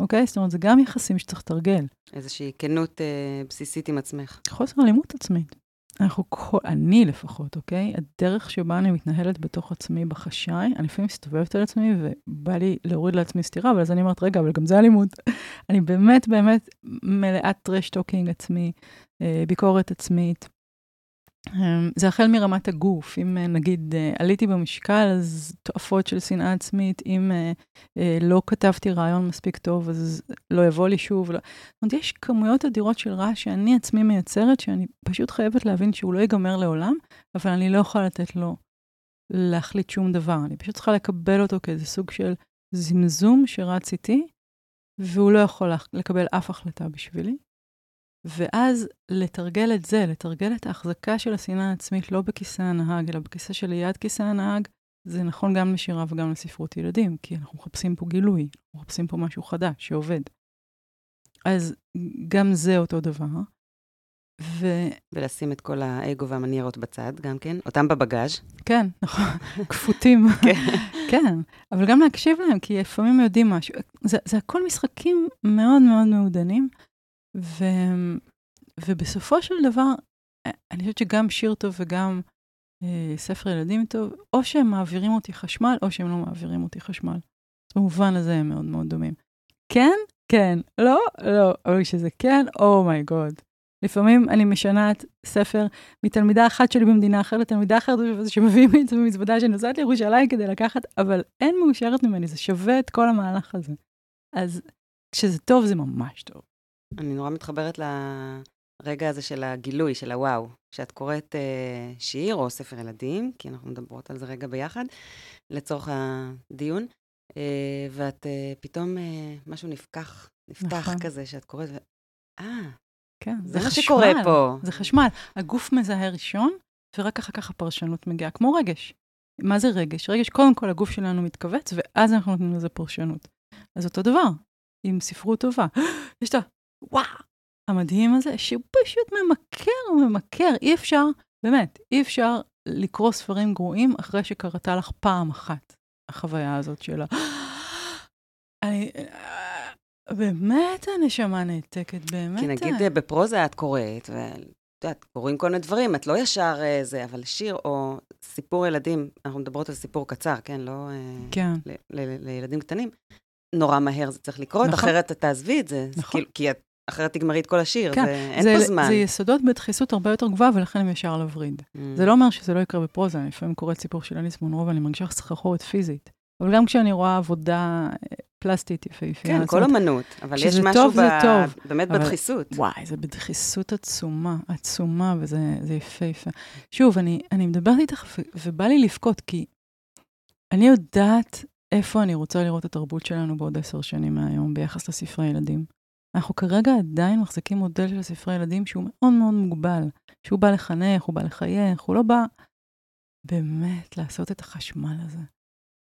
אוקיי? זאת אומרת, זה גם יחסים שצריך לתרגל. איזושהי כנות אה, בסיסית עם עצמך. חוסר אלימות עצמית. אנחנו, כל, אני לפחות, אוקיי? הדרך שבה אני מתנהלת בתוך עצמי בחשאי, אני לפעמים מסתובבת על עצמי ובא לי להוריד לעצמי סטירה, אבל אז אני אומרת, רגע, אבל גם זה אלימות. אני באמת באמת מלאת trash talking עצמי, אה, ביקורת עצמית, זה החל מרמת הגוף, אם אה, נגיד אה, עליתי במשקל, אז תועפות של שנאה עצמית, אם אה, לא כתבתי רעיון מספיק טוב, אז לא יבוא לי שוב. לא. זאת אומרת, יש כמויות אדירות של רעש שאני עצמי מייצרת, שאני פשוט חייבת להבין שהוא לא ייגמר לעולם, אבל אני לא יכולה לתת לו להחליט שום דבר. אני פשוט צריכה לקבל אותו כאיזה סוג של זמזום שרץ איתי, והוא לא יכול לקבל אף החלטה בשבילי. ואז לתרגל את זה, לתרגל את ההחזקה של השנאה העצמית לא בכיסא הנהג, אלא בכיסא שליד כיסא הנהג, זה נכון גם לשירה וגם לספרות ילדים, כי אנחנו מחפשים פה גילוי, אנחנו מחפשים פה משהו חדש שעובד. אז גם זה אותו דבר. ו... ולשים את כל האגו והמניירות בצד, גם כן, אותם בבגאז'. כן, נכון, כפותים. כן. כן, אבל גם להקשיב להם, כי לפעמים יודעים משהו. זה, זה הכל משחקים מאוד מאוד מעודנים, ו, ובסופו של דבר, אני חושבת שגם שיר טוב וגם אה, ספר ילדים טוב, או שהם מעבירים אותי חשמל, או שהם לא מעבירים אותי חשמל. אז במובן הזה הם מאוד מאוד דומים. כן, כן, לא, לא, אבל כשזה כן, אומייגוד. Oh לפעמים אני משנה את ספר מתלמידה אחת שלי במדינה אחרת לתלמידה אחרת, שמביאים לי את זה במזוודה שאני נוסעת לירושלים כדי לקחת, אבל אין מאושרת ממני, זה שווה את כל המהלך הזה. אז כשזה טוב, זה ממש טוב. אני נורא מתחברת לרגע הזה של הגילוי, של הוואו. כשאת קוראת אה, שיר או ספר ילדים, כי אנחנו מדברות על זה רגע ביחד, לצורך הדיון, אה, ואת אה, פתאום, אה, משהו נפקח, נפתח נכון. כזה, שאת קוראת. אה, כן, זה מה שקורה פה. זה חשמל. הגוף מזהה ראשון, ורק אחר כך הפרשנות מגיעה, כמו רגש. מה זה רגש? רגש, קודם כל הגוף שלנו מתכווץ, ואז אנחנו נותנים לזה פרשנות. אז אותו דבר, עם ספרות טובה. יש את. וואו! המדהים הזה, שהוא פשוט ממכר, ממכר. אי אפשר, באמת, אי אפשר לקרוא ספרים גרועים אחרי שקרתה לך פעם אחת החוויה הזאת של ה... אני... באמת הנשמה נעתקת, באמת. כי נגיד אה, בפרוזה את קוראת, ואת יודעת, קוראים כל מיני דברים, את לא ישר אה, זה, אבל שיר או סיפור ילדים, אנחנו מדברות על סיפור קצר, כן? לא... אה, כן. לילדים קטנים. נורא מהר זה צריך לקרות, נכון. אחרת את תעזבי את זה. נכון. כאילו, כי את, אחרת תגמרי את כל השיר, כן, זה, אין זה, פה זמן. זה יסודות בדחיסות הרבה יותר גבוהה, ולכן הם ישר לווריד. Mm. זה לא אומר שזה לא יקרה בפרוזה, אני לפעמים קוראת סיפור של אליס מונרו ואני מרגישה סחרחורת פיזית. אבל גם כשאני רואה עבודה אה, פלסטית יפהפייה. כן, כל אמנות, אבל יש משהו טוב, זה טוב. באמת אבל- בדחיסות. וואי, זה בדחיסות עצומה, עצומה, וזה זה יפהפה. שוב, אני, אני מדברת איתך ו, ובא לי לבכות, כי אני יודעת איפה אני רוצה לראות את התרבות שלנו בעוד עשר שנים מהיום ביחס לספרי ילדים. אנחנו כרגע עדיין מחזיקים מודל של ספרי ילדים שהוא מאוד מאוד מוגבל, שהוא בא לחנך, הוא בא לחייך, הוא לא בא באמת לעשות את החשמל הזה.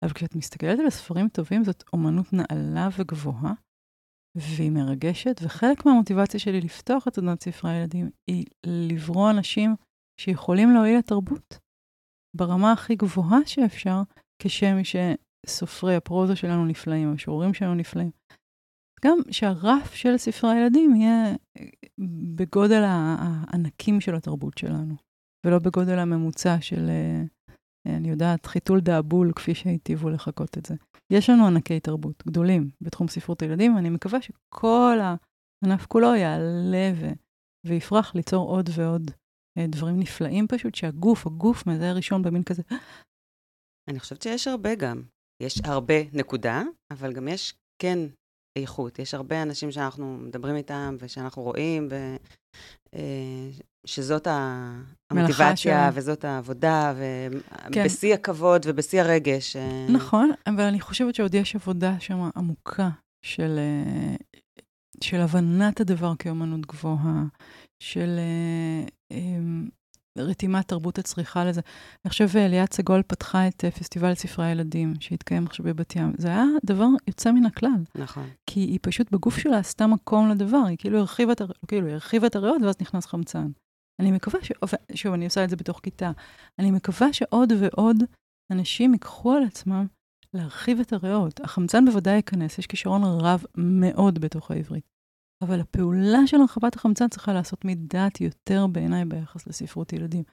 אבל כשאת מסתכלת על הספרים טובים, זאת אומנות נעלה וגבוהה, והיא מרגשת, וחלק מהמוטיבציה שלי לפתוח את סדנת ספרי הילדים היא לברוא אנשים שיכולים להועיל לתרבות ברמה הכי גבוהה שאפשר, כשם שסופרי הפרוזה שלנו נפלאים, המשוררים שלנו נפלאים. גם שהרף של ספרי הילדים יהיה אה, בגודל הענקים של התרבות שלנו, ולא בגודל הממוצע של, אה, אני יודעת, חיתול דאבול, כפי שהיטיבו לחקות את זה. יש לנו ענקי תרבות גדולים בתחום ספרות הילדים, ואני מקווה שכל הענף כולו יעלה ו- ויפרח ליצור עוד ועוד אה, דברים נפלאים פשוט, שהגוף, הגוף מזהה ראשון במין כזה, אני חושבת שיש הרבה גם. יש הרבה, נקודה, אבל גם יש כן איכות. יש הרבה אנשים שאנחנו מדברים איתם ושאנחנו רואים, ו... אה, שזאת המוטיבציה. וזאת העבודה, כן. ובשיא הכבוד ובשיא הרגש. אה, נכון, אבל אני חושבת שעוד יש עבודה שם עמוקה של, אה, של הבנת הדבר כאומנות גבוהה, של אה, רתימת תרבות הצריכה לזה. אני חושב ליאת סגול פתחה את אה, פסטיבל ספרי הילדים, שהתקיים עכשיו בבת ים. זה היה דבר יוצא מן הכלל, נכון. כי היא פשוט בגוף שלה עשתה מקום לדבר, היא כאילו הרחיבה את, הר- כאילו, הרחיבה את הריאות ואז נכנס חמצן. אני מקווה ש... שוב, אני עושה את זה בתוך כיתה. אני מקווה שעוד ועוד אנשים ייקחו על עצמם להרחיב את הריאות. החמצן בוודאי ייכנס, יש כישרון רב מאוד בתוך העברית. אבל הפעולה של הרחבת החמצן צריכה לעשות מדעת יותר בעיניי ביחס לספרות ילדים.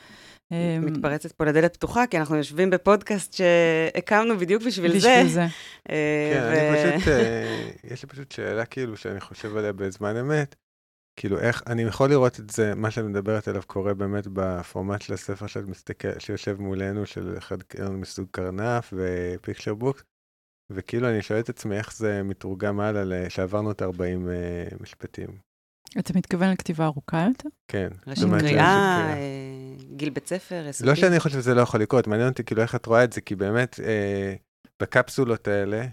אמ, מתפרצת פה לדלת פתוחה, כי אנחנו יושבים בפודקאסט שהקמנו בדיוק בשביל זה. בשביל זה. אה, כן, אני פשוט, אה, יש לי פשוט שאלה כאילו שאני חושב עליה בזמן אמת. כאילו איך, אני יכול לראות את זה, מה שאת מדברת עליו קורה באמת בפורמט של הספר שאת מסתכל, שיושב מולנו, של אחד מסוג קרנף ו picture books, וכאילו אני שואל את עצמי איך זה מתורגם הלאה, שעברנו את 40 uh, משפטים. אתה מתכוון לכתיבה ארוכה יותר? כן. זאת אומרת, קריאה. אה, גיל בית ספר, יסודי. לא שאני חושב שזה לא יכול לקרות, מעניין אותי כאילו איך את רואה את זה, כי באמת אה, בקפסולות האלה,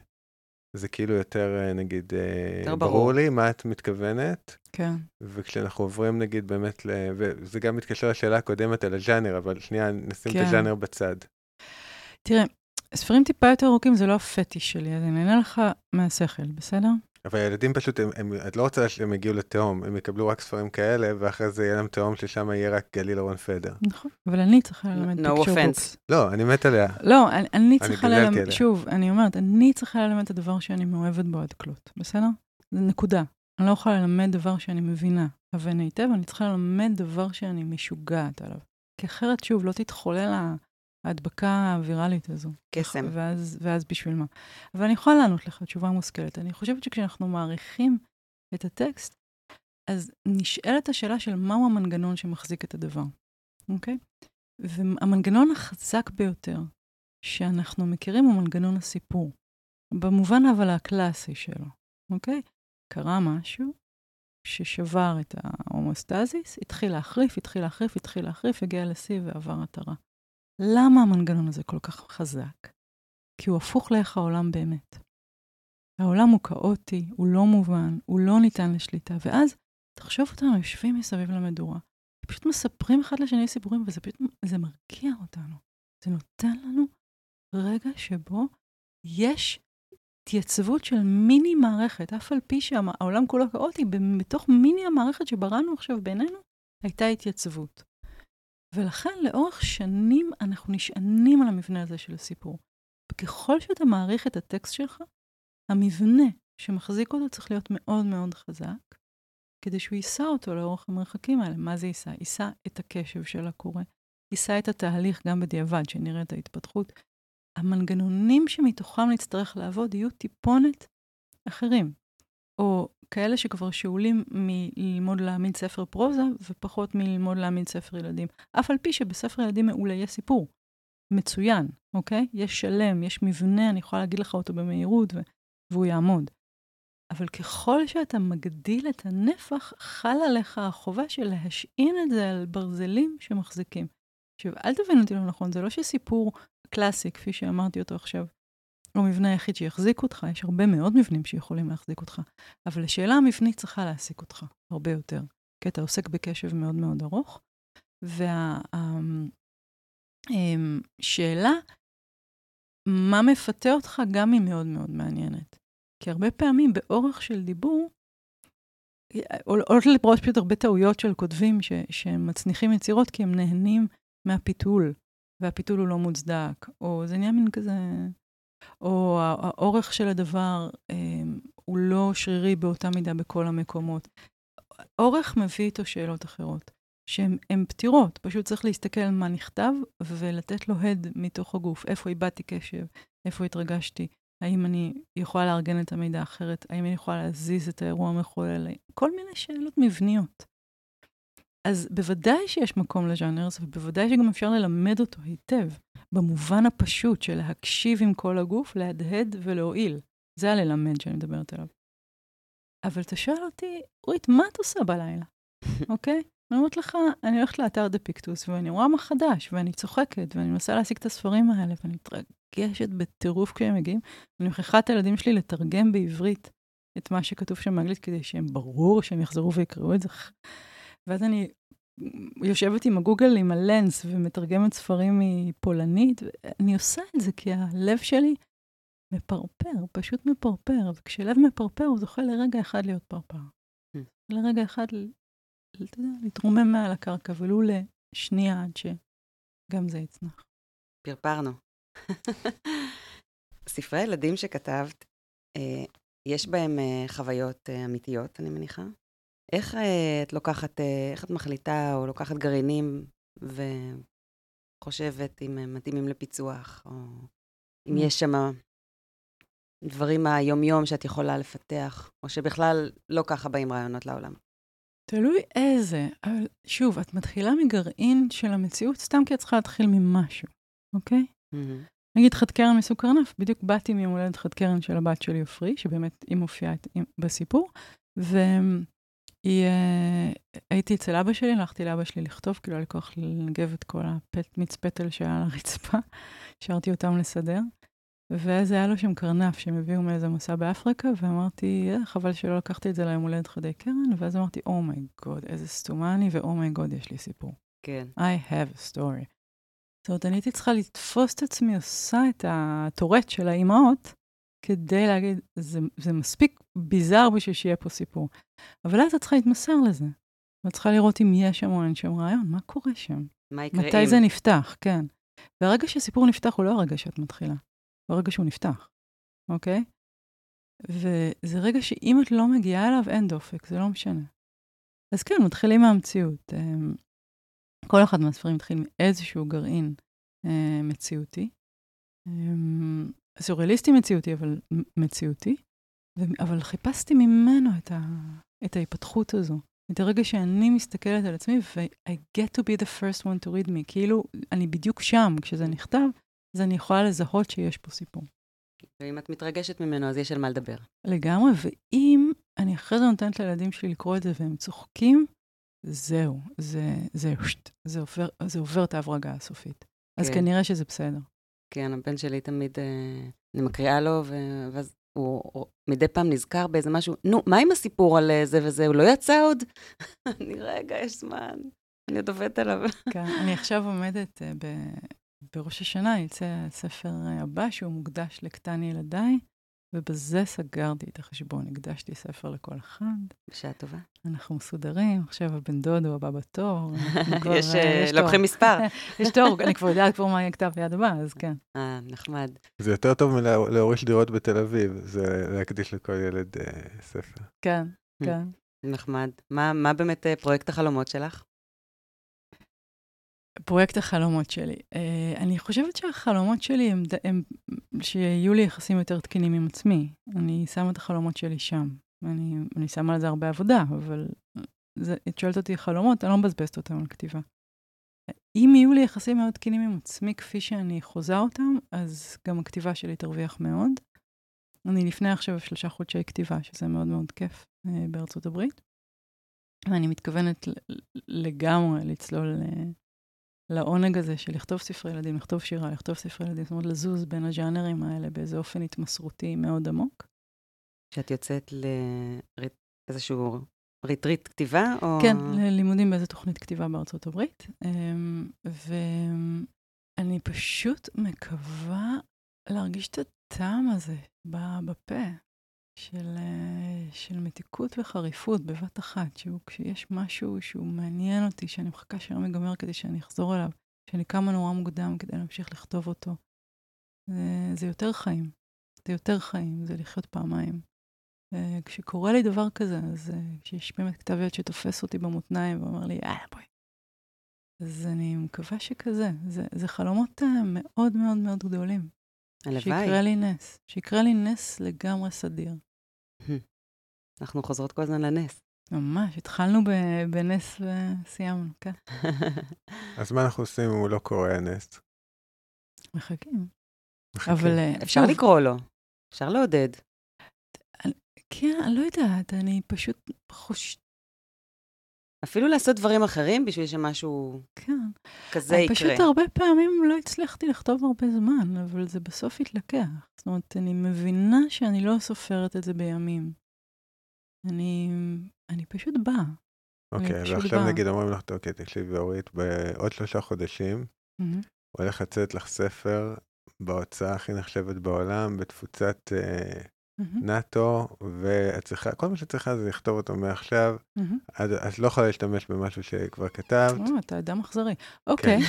זה כאילו יותר, אה, נגיד, אה, יותר ברור. ברור. לי מה את מתכוונת, כן. וכשאנחנו עוברים נגיד באמת, ל... וזה גם מתקשר לשאלה הקודמת על הז'אנר, אבל שנייה, נשים כן. את הז'אנר בצד. תראה, ספרים טיפה יותר ארוכים זה לא הפטיש שלי, אז אני אענה לך מהשכל, בסדר? אבל הילדים פשוט, הם, הם, את לא רוצה שהם יגיעו לתהום, הם יקבלו רק ספרים כאלה, ואחרי זה יהיה להם תהום ששם יהיה רק גלילה רון פדר. נכון. אבל אני צריכה ללמד No picture offense. books. לא, אני מת עליה. לא, אני, אני צריכה ללמד, עליה. שוב, אני אומרת, אני צריכה ללמד את הדבר שאני מאוהבת בו עד כלות, בסדר? זה נקודה. אני לא יכולה ללמד דבר שאני מבינה, אבן היטב, אני צריכה ללמד דבר שאני משוגעת עליו. כי אחרת, שוב, לא תתחולל ה- ההדבקה הוויראלית הזו. קסם. ואז, ואז בשביל מה? אבל אני יכולה לענות לך תשובה מושכלת. אני חושבת שכשאנחנו מעריכים את הטקסט, אז נשאלת השאלה של מהו המנגנון שמחזיק את הדבר, אוקיי? והמנגנון החזק ביותר שאנחנו מכירים הוא מנגנון הסיפור. במובן אבל הקלאסי שלו, אוקיי? קרה משהו ששבר את ההומוסטזיס, התחיל להחריף, התחיל להחריף, התחיל להחריף, הגיע לשיא ועבר התרה. למה המנגנון הזה כל כך חזק? כי הוא הפוך לאיך העולם באמת. העולם הוא כאוטי, הוא לא מובן, הוא לא ניתן לשליטה, ואז תחשוב אותנו יושבים מסביב למדורה, פשוט מספרים אחד לשני סיפורים, וזה פשוט, זה מרגיע אותנו. זה נותן לנו רגע שבו יש התייצבות של מיני מערכת, אף על פי שהעולם כולו כאוטי, בתוך מיני המערכת שבראנו עכשיו בינינו, הייתה התייצבות. ולכן לאורך שנים אנחנו נשענים על המבנה הזה של הסיפור. וככל שאתה מעריך את הטקסט שלך, המבנה שמחזיק אותו צריך להיות מאוד מאוד חזק, כדי שהוא יישא אותו לאורך המרחקים האלה. מה זה יישא? יישא את הקשב של הקורא, יישא את התהליך גם בדיעבד, שנראה את ההתפתחות. המנגנונים שמתוכם נצטרך לעבוד יהיו טיפונת אחרים, או כאלה שכבר שאולים מללמוד להעמיד ספר פרוזה, ופחות מללמוד להעמיד ספר ילדים. אף על פי שבספר ילדים מעולה יש סיפור. מצוין, אוקיי? יש שלם, יש מבנה, אני יכולה להגיד לך אותו במהירות, ו... והוא יעמוד. אבל ככל שאתה מגדיל את הנפח, חל עליך החובה של להשעין את זה על ברזלים שמחזיקים. עכשיו, אל תבין אותי לא נכון, זה לא שסיפור קלאסי, כפי שאמרתי אותו עכשיו, הוא המבנה היחיד שיחזיק אותך, יש הרבה מאוד מבנים שיכולים להחזיק אותך, אבל השאלה המבנית צריכה להעסיק אותך הרבה יותר, כי אתה עוסק בקשב מאוד מאוד ארוך, והשאלה, אמ, מה מפתה אותך גם היא מאוד מאוד מעניינת. כי הרבה פעמים באורך של דיבור, עולות לבראש פשוט הרבה טעויות של כותבים ש, שמצניחים יצירות כי הם נהנים מהפיתול, והפיתול הוא לא מוצדק, או זה נהיה מין כזה, או האורך של הדבר אה, הוא לא שרירי באותה מידה בכל המקומות. אורך מביא איתו שאלות אחרות, שהן פתירות, פשוט צריך להסתכל על מה נכתב ולתת לו הד מתוך הגוף, איפה איבדתי קשב, איפה התרגשתי, האם אני יכולה לארגן את המידע אחרת? האם אני יכולה להזיז את האירוע המחולל? כל מיני שאלות מבניות. אז בוודאי שיש מקום לז'אנר הזה, ובוודאי שגם אפשר ללמד אותו היטב, במובן הפשוט של להקשיב עם כל הגוף, להדהד ולהועיל. זה הללמד שאני מדברת עליו. אבל אתה שואל אותי, אורית, מה את עושה בלילה? אוקיי? אני אומרת לך, אני הולכת לאתר דה פיקטוס, ואני רואה מה חדש, ואני צוחקת, ואני מנסה להשיג את הספרים האלה, ואני מתרגשת בטירוף כשהם מגיעים. אני מכריחה את הילדים שלי לתרגם בעברית את מה שכתוב שם באנגלית, כדי שהם ברור שהם יחזרו ויקראו את זה. ואז אני יושבת עם הגוגל, עם הלנס, ומתרגמת ספרים מפולנית. אני עושה את זה כי הלב שלי מפרפר, פשוט מפרפר. וכשלב מפרפר, הוא זוכה לרגע אחד להיות פרפר. Hmm. לרגע אחד, אתה יודע, להתרומם מעל הקרקע, ולו לשנייה עד שגם זה יצנח. פרפרנו. ספרי ילדים שכתבת, אה, יש בהם אה, חוויות אה, אמיתיות, אני מניחה? איך את לוקחת, איך את מחליטה או לוקחת גרעינים וחושבת אם הם מתאימים לפיצוח, או אם יש שם דברים מהיומיום שאת יכולה לפתח, או שבכלל לא ככה באים רעיונות לעולם? תלוי איזה, אבל שוב, את מתחילה מגרעין של המציאות סתם כי את צריכה להתחיל ממשהו, אוקיי? Mm-hmm. נגיד חד קרן מסוג קרנף, בדיוק באתי מיום הולדת חד קרן של הבת שלי עופרי, שבאמת היא מופיעה בסיפור, והיא, אה, הייתי אצל אבא שלי, הלכתי לאבא שלי לכתוב, כאילו היה לי כוח לנגב את כל המיץ פטל שהיה על הרצפה, השארתי אותם לסדר. ואז היה לו שם קרנף שהם הביאו מאיזה מסע באפריקה, ואמרתי, אה, חבל שלא לקחתי את זה ליום הולדת חדי קרן, ואז אמרתי, oh my god, oh איזה סתומה אני, ו oh my god, oh יש לי סיפור. כן. I have a story. זאת אומרת, אני הייתי צריכה לתפוס את עצמי עושה את הטורט של האימהות, כדי להגיד, זה, זה מספיק bizarre בשביל שיהיה פה סיפור. אבל אז את צריכה להתמסר לזה. ואת צריכה לראות אם יש שם או אין שם רעיון, מה קורה שם? מה יקרה מתי אם... זה נפתח, כן. והרגע שהסיפור נפתח הוא לא הרגע שאת מתחילה, הוא הרגע שהוא נפתח, אוקיי? וזה רגע שאם את לא מגיעה אליו, אין דופק, זה לא משנה. אז כן, מתחילים מהמציאות. אמ, כל אחד מהספרים התחיל מאיזשהו גרעין אה, מציאותי. סוריאליסטי מציאותי, אבל מציאותי. ו- אבל חיפשתי ממנו את, ה- את ההיפתחות הזו. את הרגע שאני מסתכלת על עצמי, ו- I get to be the first one to read me. כאילו, אני בדיוק שם כשזה נכתב, אז אני יכולה לזהות שיש פה סיפור. ואם את מתרגשת ממנו, אז יש על מה לדבר. לגמרי, ואם אני אחרי זה נותנת לילדים שלי לקרוא את זה והם צוחקים, זהו, זה, זה, זה, עובר, זה עובר את ההברגה הסופית. כן. אז כנראה שזה בסדר. כן, הבן שלי תמיד, אה, אני מקריאה לו, ואז הוא מדי פעם נזכר באיזה משהו, נו, מה עם הסיפור על אה, זה וזה? הוא לא יצא עוד? אני, רגע, יש זמן, אני עוד עובדת עליו. כן, אני עכשיו עומדת ב, בראש השנה, יצא הספר אה, הבא, שהוא מוקדש לקטן ילדיי, ובזה סגרתי את החשבון, הקדשתי ספר לכל אחד. בשעה טובה. אנחנו מסודרים, עכשיו הבן דוד הוא הבא בתור. כבר, יש, אה, אה, לוקחים מספר. יש תור, אני כבר יודעת כבר מה יהיה כתב יד הבא, אז כן. אה, נחמד. זה יותר טוב מלהוריש דירות בתל אביב, זה להקדיש לכל ילד אה, ספר. כן. כן. נחמד. מה, מה באמת פרויקט החלומות שלך? פרויקט החלומות שלי. Uh, אני חושבת שהחלומות שלי הם, הם שיהיו לי יחסים יותר תקינים עם עצמי. אני שמה את החלומות שלי שם. אני, אני שמה על זה הרבה עבודה, אבל זה, את שואלת אותי חלומות, אני לא מבזבזת אותם על כתיבה. אם יהיו לי יחסים מאוד תקינים עם עצמי כפי שאני חוזה אותם, אז גם הכתיבה שלי תרוויח מאוד. אני לפני עכשיו שלושה חודשי כתיבה, שזה מאוד מאוד כיף uh, בארצות הברית. ואני מתכוונת לגמרי לצלול uh, לעונג הזה של לכתוב ספרי ילדים, לכתוב שירה, לכתוב ספרי ילדים, זאת אומרת, לזוז בין הז'אנרים האלה באיזה אופן התמסרותי מאוד עמוק. שאת יוצאת לאיזשהו ריטריט כתיבה, או... כן, ללימודים באיזה תוכנית כתיבה בארצות הברית. אמ, ואני פשוט מקווה להרגיש את הטעם הזה בפה, של, אה, של מתיקות וחריפות בבת אחת, שהוא כשיש משהו שהוא מעניין אותי, שאני מחכה שהיום ייגמר כדי שאני אחזור אליו, שאני קמה נורא מוקדם כדי להמשיך לכתוב אותו. זה, זה יותר חיים. זה יותר חיים, זה לחיות פעמיים. אה, כשקורה לי דבר כזה, אז אה, כשיש באמת כתב יד שתופס אותי במותניים ואומר לי, יאללה, בואי. אז אני מקווה שכזה. זה, זה חלומות אה, מאוד מאוד מאוד גדולים. הלוואי. שיקרה לי נס. שיקרה לי נס לגמרי סדיר. אנחנו חוזרות כל הזמן לנס. ממש, התחלנו ב- בנס וסיימנו, כן. אז מה אנחנו עושים אם הוא לא קורא הנס? מחכים. מחכים. אבל אה, אפשר שוב, לקרוא לו, אפשר לעודד. כן, אני לא יודעת, אני פשוט חוש... אפילו לעשות דברים אחרים בשביל שמשהו כן. כזה יקרה. פשוט הרבה פעמים לא הצלחתי לכתוב הרבה זמן, אבל זה בסוף התלקח. זאת אומרת, אני מבינה שאני לא סופרת את זה בימים. אני, אני פשוט באה. אוקיי, פשוט ועכשיו באה. נגיד אומרים לך, אוקיי, תקשיבי אורית, בעוד שלושה חודשים מהמם. הולך לצאת לך ספר בהוצאה הכי נחשבת בעולם, בתפוצת אה, מהמם. נאטו, ואת צריכה, כל מה שאת צריכה זה לכתוב אותו מעכשיו. מהמם. את, את לא יכולה להשתמש במשהו שכבר כתבת. או, אתה אדם אכזרי. אוקיי,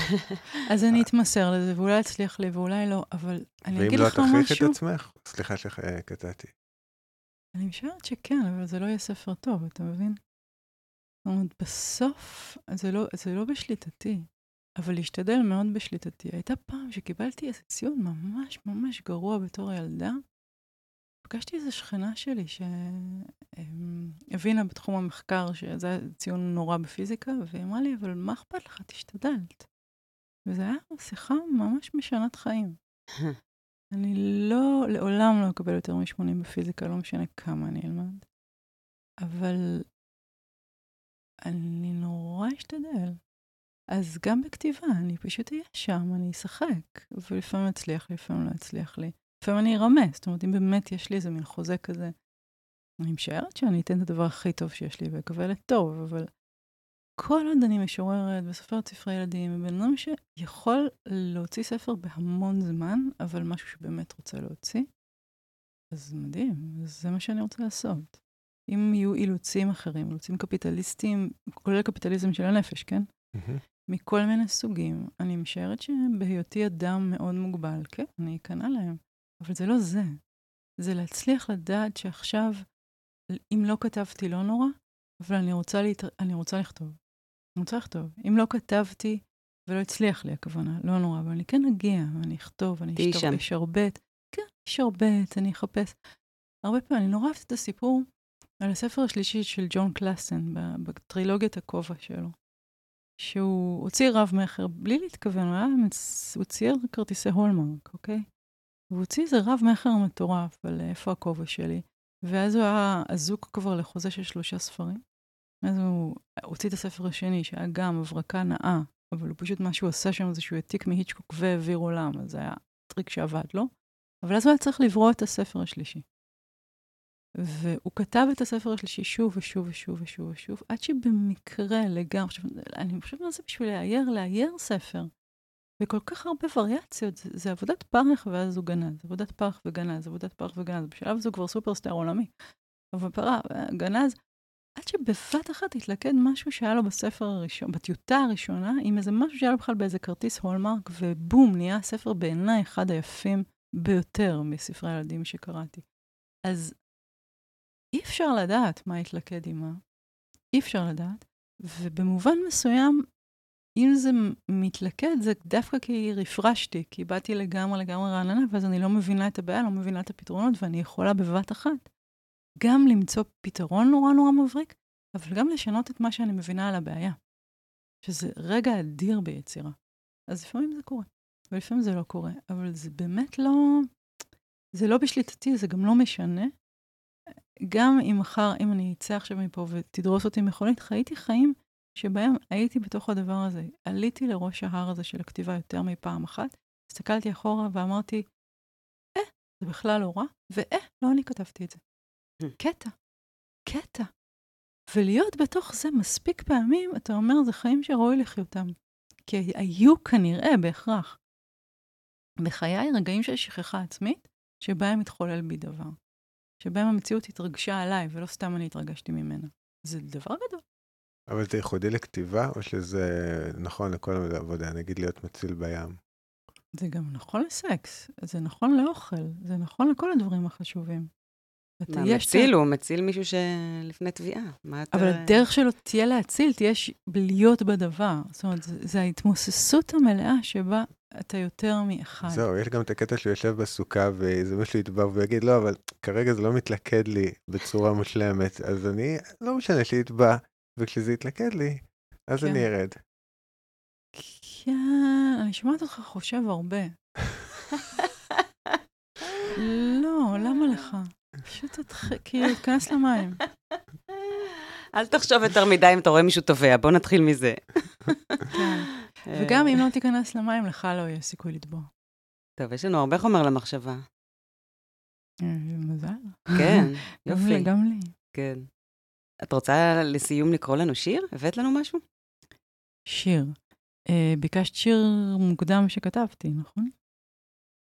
אז אני אתמסר לזה, ואולי יצליח לי ואולי לא, אבל אני ואם אגיד לא לך תכריח משהו. את עצמך, סליחה שקטעתי. אני משערת שכן, אבל זה לא יהיה ספר טוב, אתה מבין? זאת אומרת, בסוף זה לא, זה לא בשליטתי, אבל להשתדל מאוד בשליטתי. הייתה פעם שקיבלתי איזה ציון ממש ממש גרוע בתור ילדה. פגשתי איזו שכנה שלי שהבינה בתחום המחקר שזה היה ציון נורא בפיזיקה, והיא אמרה לי, אבל מה אכפת לך? תשתדלת. וזו הייתה שיחה ממש משנת חיים. אני לא, לעולם לא אקבל יותר מ-80 בפיזיקה, לא משנה כמה אני אלמד. אבל אני נורא אשתדל. אז גם בכתיבה, אני פשוט אהיה שם, אני אשחק, ולפעמים יצליח לי, לפעמים לא יצליח לי. לפעמים אני ארמה, זאת אומרת, אם באמת יש לי איזה מין חוזה כזה, אני משערת שאני אתן את הדבר הכי טוב שיש לי ואקבל את טוב, אבל כל עוד אני משוררת וסופרת ספרי ילדים, בן אדם שיכול להוציא ספר בהמון זמן, אבל משהו שבאמת רוצה להוציא, אז מדהים, זה מה שאני רוצה לעשות. אם יהיו אילוצים אחרים, אילוצים קפיטליסטיים, כולל קפיטליזם של הנפש, כן? מהמם. מכל מיני סוגים, אני משערת שבהיותי אדם מאוד מוגבל, כן, אני אכנע להם. אבל זה לא זה. זה להצליח לדעת שעכשיו, אם לא כתבתי, לא נורא, אבל אני רוצה, להת... אני רוצה לכתוב. אני רוצה לכתוב. אם לא כתבתי ולא הצליח לי, הכוונה, לא נורא, אבל אני כן אגיע, ואני אכתוב, אני. אשרבט. כן, אשרבט, אני אחפש. הרבה פעמים, אני נורא אוהבת את הסיפור על הספר השלישי של ג'ון קלאסן, בטרילוגיית הכובע שלו. שהוא הוציא רב-מכר בלי להתכוון, הוא, היה, הוא צייר כרטיסי הולמרק, אוקיי? והוא הוציא איזה רב-מכר מטורף על איפה הכובע שלי, ואז הוא היה אזוק כבר לחוזה של שלושה ספרים. אז הוא הוציא את הספר השני, שהיה גם הברקה נאה, אבל הוא פשוט, מה שהוא עשה שם זה שהוא העתיק מהיצ'קוק והעביר עולם, אז זה היה טריק שעבד לו. אבל אז הוא היה צריך לברוא את הספר השלישי. והוא כתב את הספר השלישי שוב ושוב ושוב ושוב ושוב, עד שבמקרה לגמרי, עכשיו, אני חושבת מה זה בשביל לאייר, לאייר ספר. וכל כך הרבה וריאציות, זה, זה עבודת פרך ואז הוא גנז, עבודת פרך וגנז, עבודת פרך וגנז, בשלב הזה הוא כבר סופרסטאר עולמי. אבל פרך, גנז, עד שבבת אחת התלכד משהו שהיה לו בספר הראשון, בטיוטה הראשונה, עם איזה משהו שהיה לו בכלל באיזה כרטיס הולמרק, ובום, נהיה ספר בעיניי אחד היפים ביותר מספרי הילדים שקראתי. אז אי אפשר לדעת מה התלכד עם מה. אי אפשר לדעת. ובמובן מסוים, אם זה מתלכד, זה דווקא כי רפרשתי, כי באתי לגמרי לגמרי רעננה, ואז אני לא מבינה את הבעיה, לא מבינה את הפתרונות, ואני יכולה בבת אחת גם למצוא פתרון נורא נורא מבריק, אבל גם לשנות את מה שאני מבינה על הבעיה, שזה רגע אדיר ביצירה. אז לפעמים זה קורה, ולפעמים זה לא קורה, אבל זה באמת לא, זה לא בשליטתי, זה גם לא משנה. גם אם מחר, אם אני אצא עכשיו מפה ותדרוס אותי מכונית, חייתי חיים שבהם הייתי בתוך הדבר הזה. עליתי לראש ההר הזה של הכתיבה יותר מפעם אחת, הסתכלתי אחורה ואמרתי, אה, זה בכלל לא רע, ואה, לא אני כתבתי את זה. קטע, קטע. ולהיות בתוך זה מספיק פעמים, אתה אומר, זה חיים שראוי לחיותם. כי היו כנראה בהכרח בחיי רגעים של שכחה עצמית, שבהם התחולל בי דבר. שבהם המציאות התרגשה עליי, ולא סתם אני התרגשתי ממנה. זה דבר גדול. אבל זה ייחודי לכתיבה, או שזה נכון לכל עבודה, נגיד להיות מציל בים? זה גם נכון לסקס, זה נכון לאוכל, זה נכון לכל הדברים החשובים. מה, מציל, הוא מציל מישהו שלפני תביעה. מה אתה... אבל הדרך שלו תהיה להציל, תהיה ש... להיות בדבר. זאת אומרת, זה ההתמוססות המלאה שבה אתה יותר מאחד. זהו, יש גם את הקטע שהוא יושב בסוכה ואיזה מישהו יתבע ויגיד, לא, אבל כרגע זה לא מתלכד לי בצורה מושלמת, אז אני, לא משנה שיתבע, וכשזה יתלכד לי, אז כן. אני ארד. כן, אני שומעת אותך חושב הרבה. לא, למה לך? פשוט כאילו, תיכנס למים. אל תחשוב יותר מדי אם אתה רואה מישהו טובע, בוא נתחיל מזה. כן. וגם אם לא תיכנס למים, לך לא יהיה סיכוי לטבוע. טוב, יש לנו הרבה חומר למחשבה. אה, מזל. כן, יופי. גם לי. כן. את רוצה לסיום לקרוא לנו שיר? הבאת לנו משהו? שיר. Uh, ביקשת שיר מוקדם שכתבתי, נכון?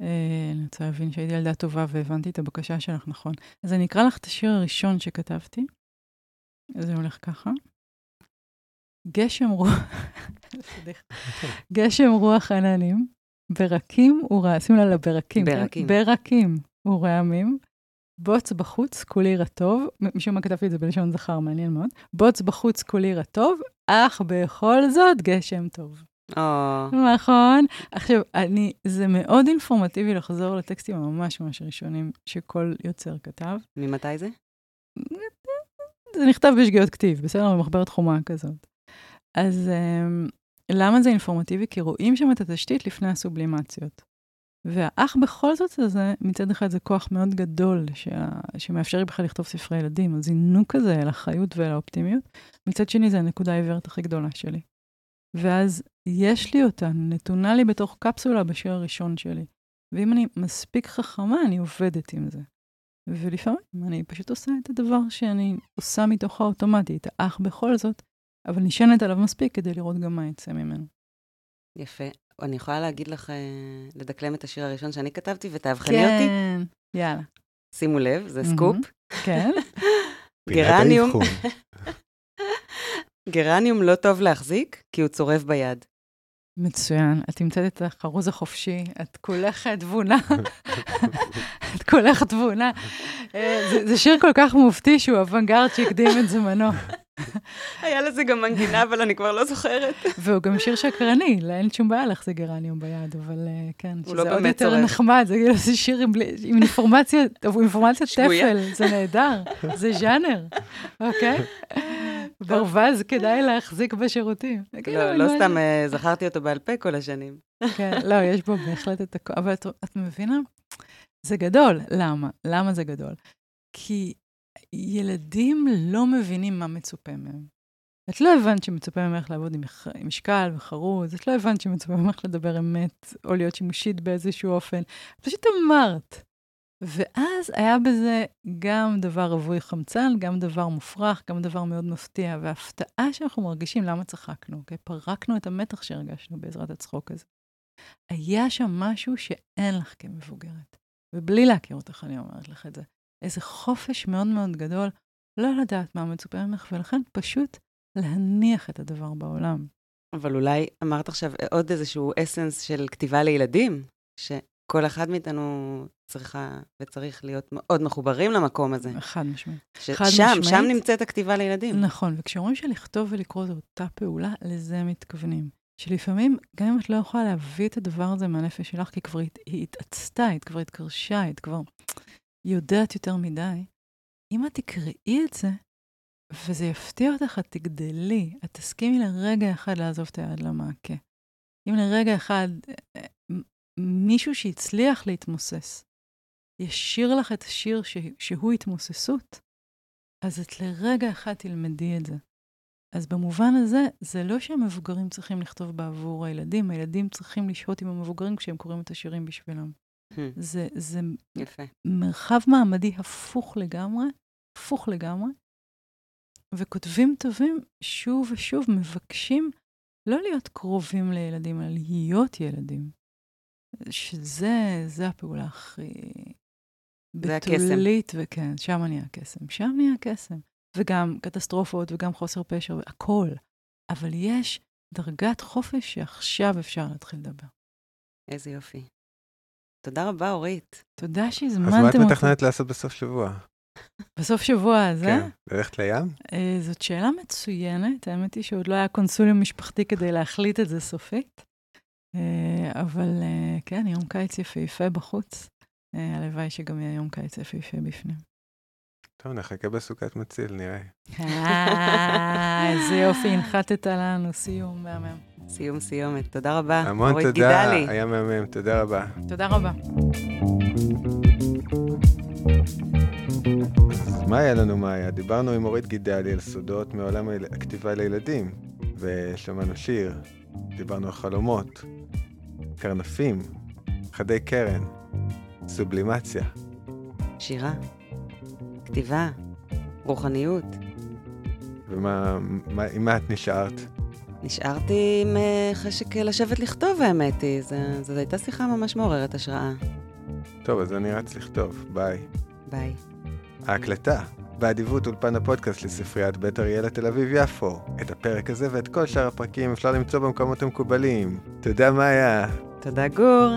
Uh, אני רוצה להבין שהייתי ילדה טובה והבנתי את הבקשה שלך נכון. אז אני אקרא לך את השיר הראשון שכתבתי. זה הולך ככה. גשם רוח, גשם רוח עננים, ברקים ורע, שימו לב לברקים. ברקים. ברקים ורעמים, בוץ בחוץ, כולי רטוב, משום מה כתבתי את זה בלשון זכר, מעניין מאוד. בוץ בחוץ, כולי רטוב, אך בכל זאת גשם טוב. Oh. נכון. עכשיו, אני, זה מאוד אינפורמטיבי לחזור לטקסטים הממש ממש ראשונים שכל יוצר כתב. ממתי זה? זה נכתב בשגיאות כתיב, בסדר? במחברת חומה כזאת. אז um, למה זה אינפורמטיבי? כי רואים שם את התשתית לפני הסובלימציות. והאח בכל זאת הזה, מצד אחד זה כוח מאוד גדול שה... שמאפשר לי בכלל לכתוב ספרי ילדים, הזינוק הזה אל החיות ואל האופטימיות. מצד שני, זה הנקודה העיוורת הכי גדולה שלי. ואז יש לי אותה, נתונה לי בתוך קפסולה בשיר הראשון שלי. ואם אני מספיק חכמה, אני עובדת עם זה. ולפעמים אני פשוט עושה את הדבר שאני עושה מתוך האוטומטי, את האח בכל זאת, אבל נשענת עליו מספיק כדי לראות גם מה יצא ממנו. יפה. אני יכולה להגיד לך, אה, לדקלם את השיר הראשון שאני כתבתי ותאבחני כן, אותי? כן, יאללה. שימו לב, זה סקופ. כן. גרניום. גרניום לא טוב להחזיק, כי הוא צורב ביד. מצוין. את תמצאת את החרוז החופשי, את כולך תבונה. את כולך תבונה. אה, זה, זה שיר כל כך מופתי שהוא אוונגרד שהקדים את זמנו. היה לזה גם מנגינה, אבל אני כבר לא זוכרת. והוא גם שיר שקרני, אין שום בעיה להחזיק גרניום ביד, אבל uh, כן, שזה לא עוד יותר. נחמד, זה כאילו זה שיר עם, אינפורמציה, אינפורמציה טפל, זה נהדר, זה ז'אנר, אוקיי? ברווז כדאי להחזיק בשירותים. לא, כאילו, לא סתם uh, זכרתי אותו בעל פה כל השנים. כן, לא, יש בו בהחלט את הכול, אבל את מבינה? זה גדול. למה? למה זה גדול? כי ילדים לא מבינים מה מצופה מהם. את לא הבנת שמצופה ממך לעבוד עם, משקל וחרוז, את לא הבנת שמצופה ממך לדבר אמת, או להיות שימושית באיזשהו אופן. פשוט אמרת. ואז היה בזה גם דבר רווי חמצן, גם דבר מופרך, גם דבר מאוד מפתיע, והפתעה שאנחנו מרגישים, למה צחקנו? כי פרקנו את המתח שהרגשנו בעזרת הצחוק הזה. היה שם משהו שאין לך כמבוגרת. ובלי להכיר אותך, אני אומרת לך את זה. איזה חופש מאוד מאוד גדול, לא לדעת מה מצופה ממך, ולכן פשוט להניח את הדבר בעולם. אבל אולי אמרת עכשיו עוד איזשהו אסנס של כתיבה לילדים, שכל אחד מאיתנו צריכה וצריך להיות מאוד מחוברים למקום הזה. חד משמעית. ש- חד שם. שם נמצאת הכתיבה לילדים. נכון, וכשאומרים שלכתוב ולקרוא זו אותה פעולה, לזה מתכוונים. שלפעמים, גם אם את לא יכולה להביא את הדבר הזה מהנפש שלך, כי כבר היא התעצתה, היא כבר התקרשה, היא כבר יודעת יותר מדי, אם את תקראי את זה, וזה יפתיע אותך, את תגדלי, את תסכימי לרגע אחד לעזוב את היד למעקה. אם לרגע אחד אה, אה, מישהו שהצליח להתמוסס, ישיר לך את השיר ש- שהוא התמוססות, אז את לרגע אחד תלמדי את זה. אז במובן הזה, זה לא שהמבוגרים צריכים לכתוב בעבור הילדים, הילדים צריכים לשהות עם המבוגרים כשהם קוראים את השירים בשבילם. Hmm, זה, זה יפה. מרחב מעמדי הפוך לגמרי, הפוך לגמרי, וכותבים טובים שוב ושוב מבקשים לא להיות קרובים לילדים, אלא להיות ילדים. שזה, זה הפעולה הכי זה הקסם. בתולית, וכן, שם נהיה הקסם. שם נהיה הקסם. וגם קטסטרופות, וגם חוסר פשר, הכל. אבל יש דרגת חופש שעכשיו אפשר להתחיל לדבר. איזה יופי. תודה רבה, אורית. תודה אז שהזמנתם מה את אותי. מתכננת לעשות בסוף שבוע? בסוף שבוע הזה, כן, ללכת לים? אה, זאת שאלה מצוינת, האמת היא שעוד לא היה קונסוליום משפחתי כדי להחליט את זה סופית. אה, אבל אה, כן, יום קיץ יפהפה בחוץ. אה, הלוואי שגם יהיה יום קיץ יפהפה בפנים. טוב, נחכה בסוכת מציל, נראה. אה, איזה יופי, הנחתת לנו, סיום מהמם. סיום סיומת. תודה רבה, המון תודה. היה מהמם, תודה רבה. תודה רבה. אז מה היה לנו, מה היה? דיברנו עם אורית גידלי על סודות מעולם הכתיבה לילדים, ושמענו שיר, דיברנו על חלומות, קרנפים, חדי קרן, סובלימציה. שירה, כתיבה, רוחניות. ומה, מה, עם מה את נשארת? נשארתי עם אה, חשק לשבת לכתוב, האמת היא. זו הייתה שיחה ממש מעוררת השראה. טוב, אז אני רץ לכתוב, ביי. ביי. ההקלטה, באדיבות אולפן הפודקאסט לספריית בית אריאלה תל אביב-יפו. את הפרק הזה ואת כל שאר הפרקים אפשר למצוא במקומות המקובלים. תודה, מאיה. תודה, גור.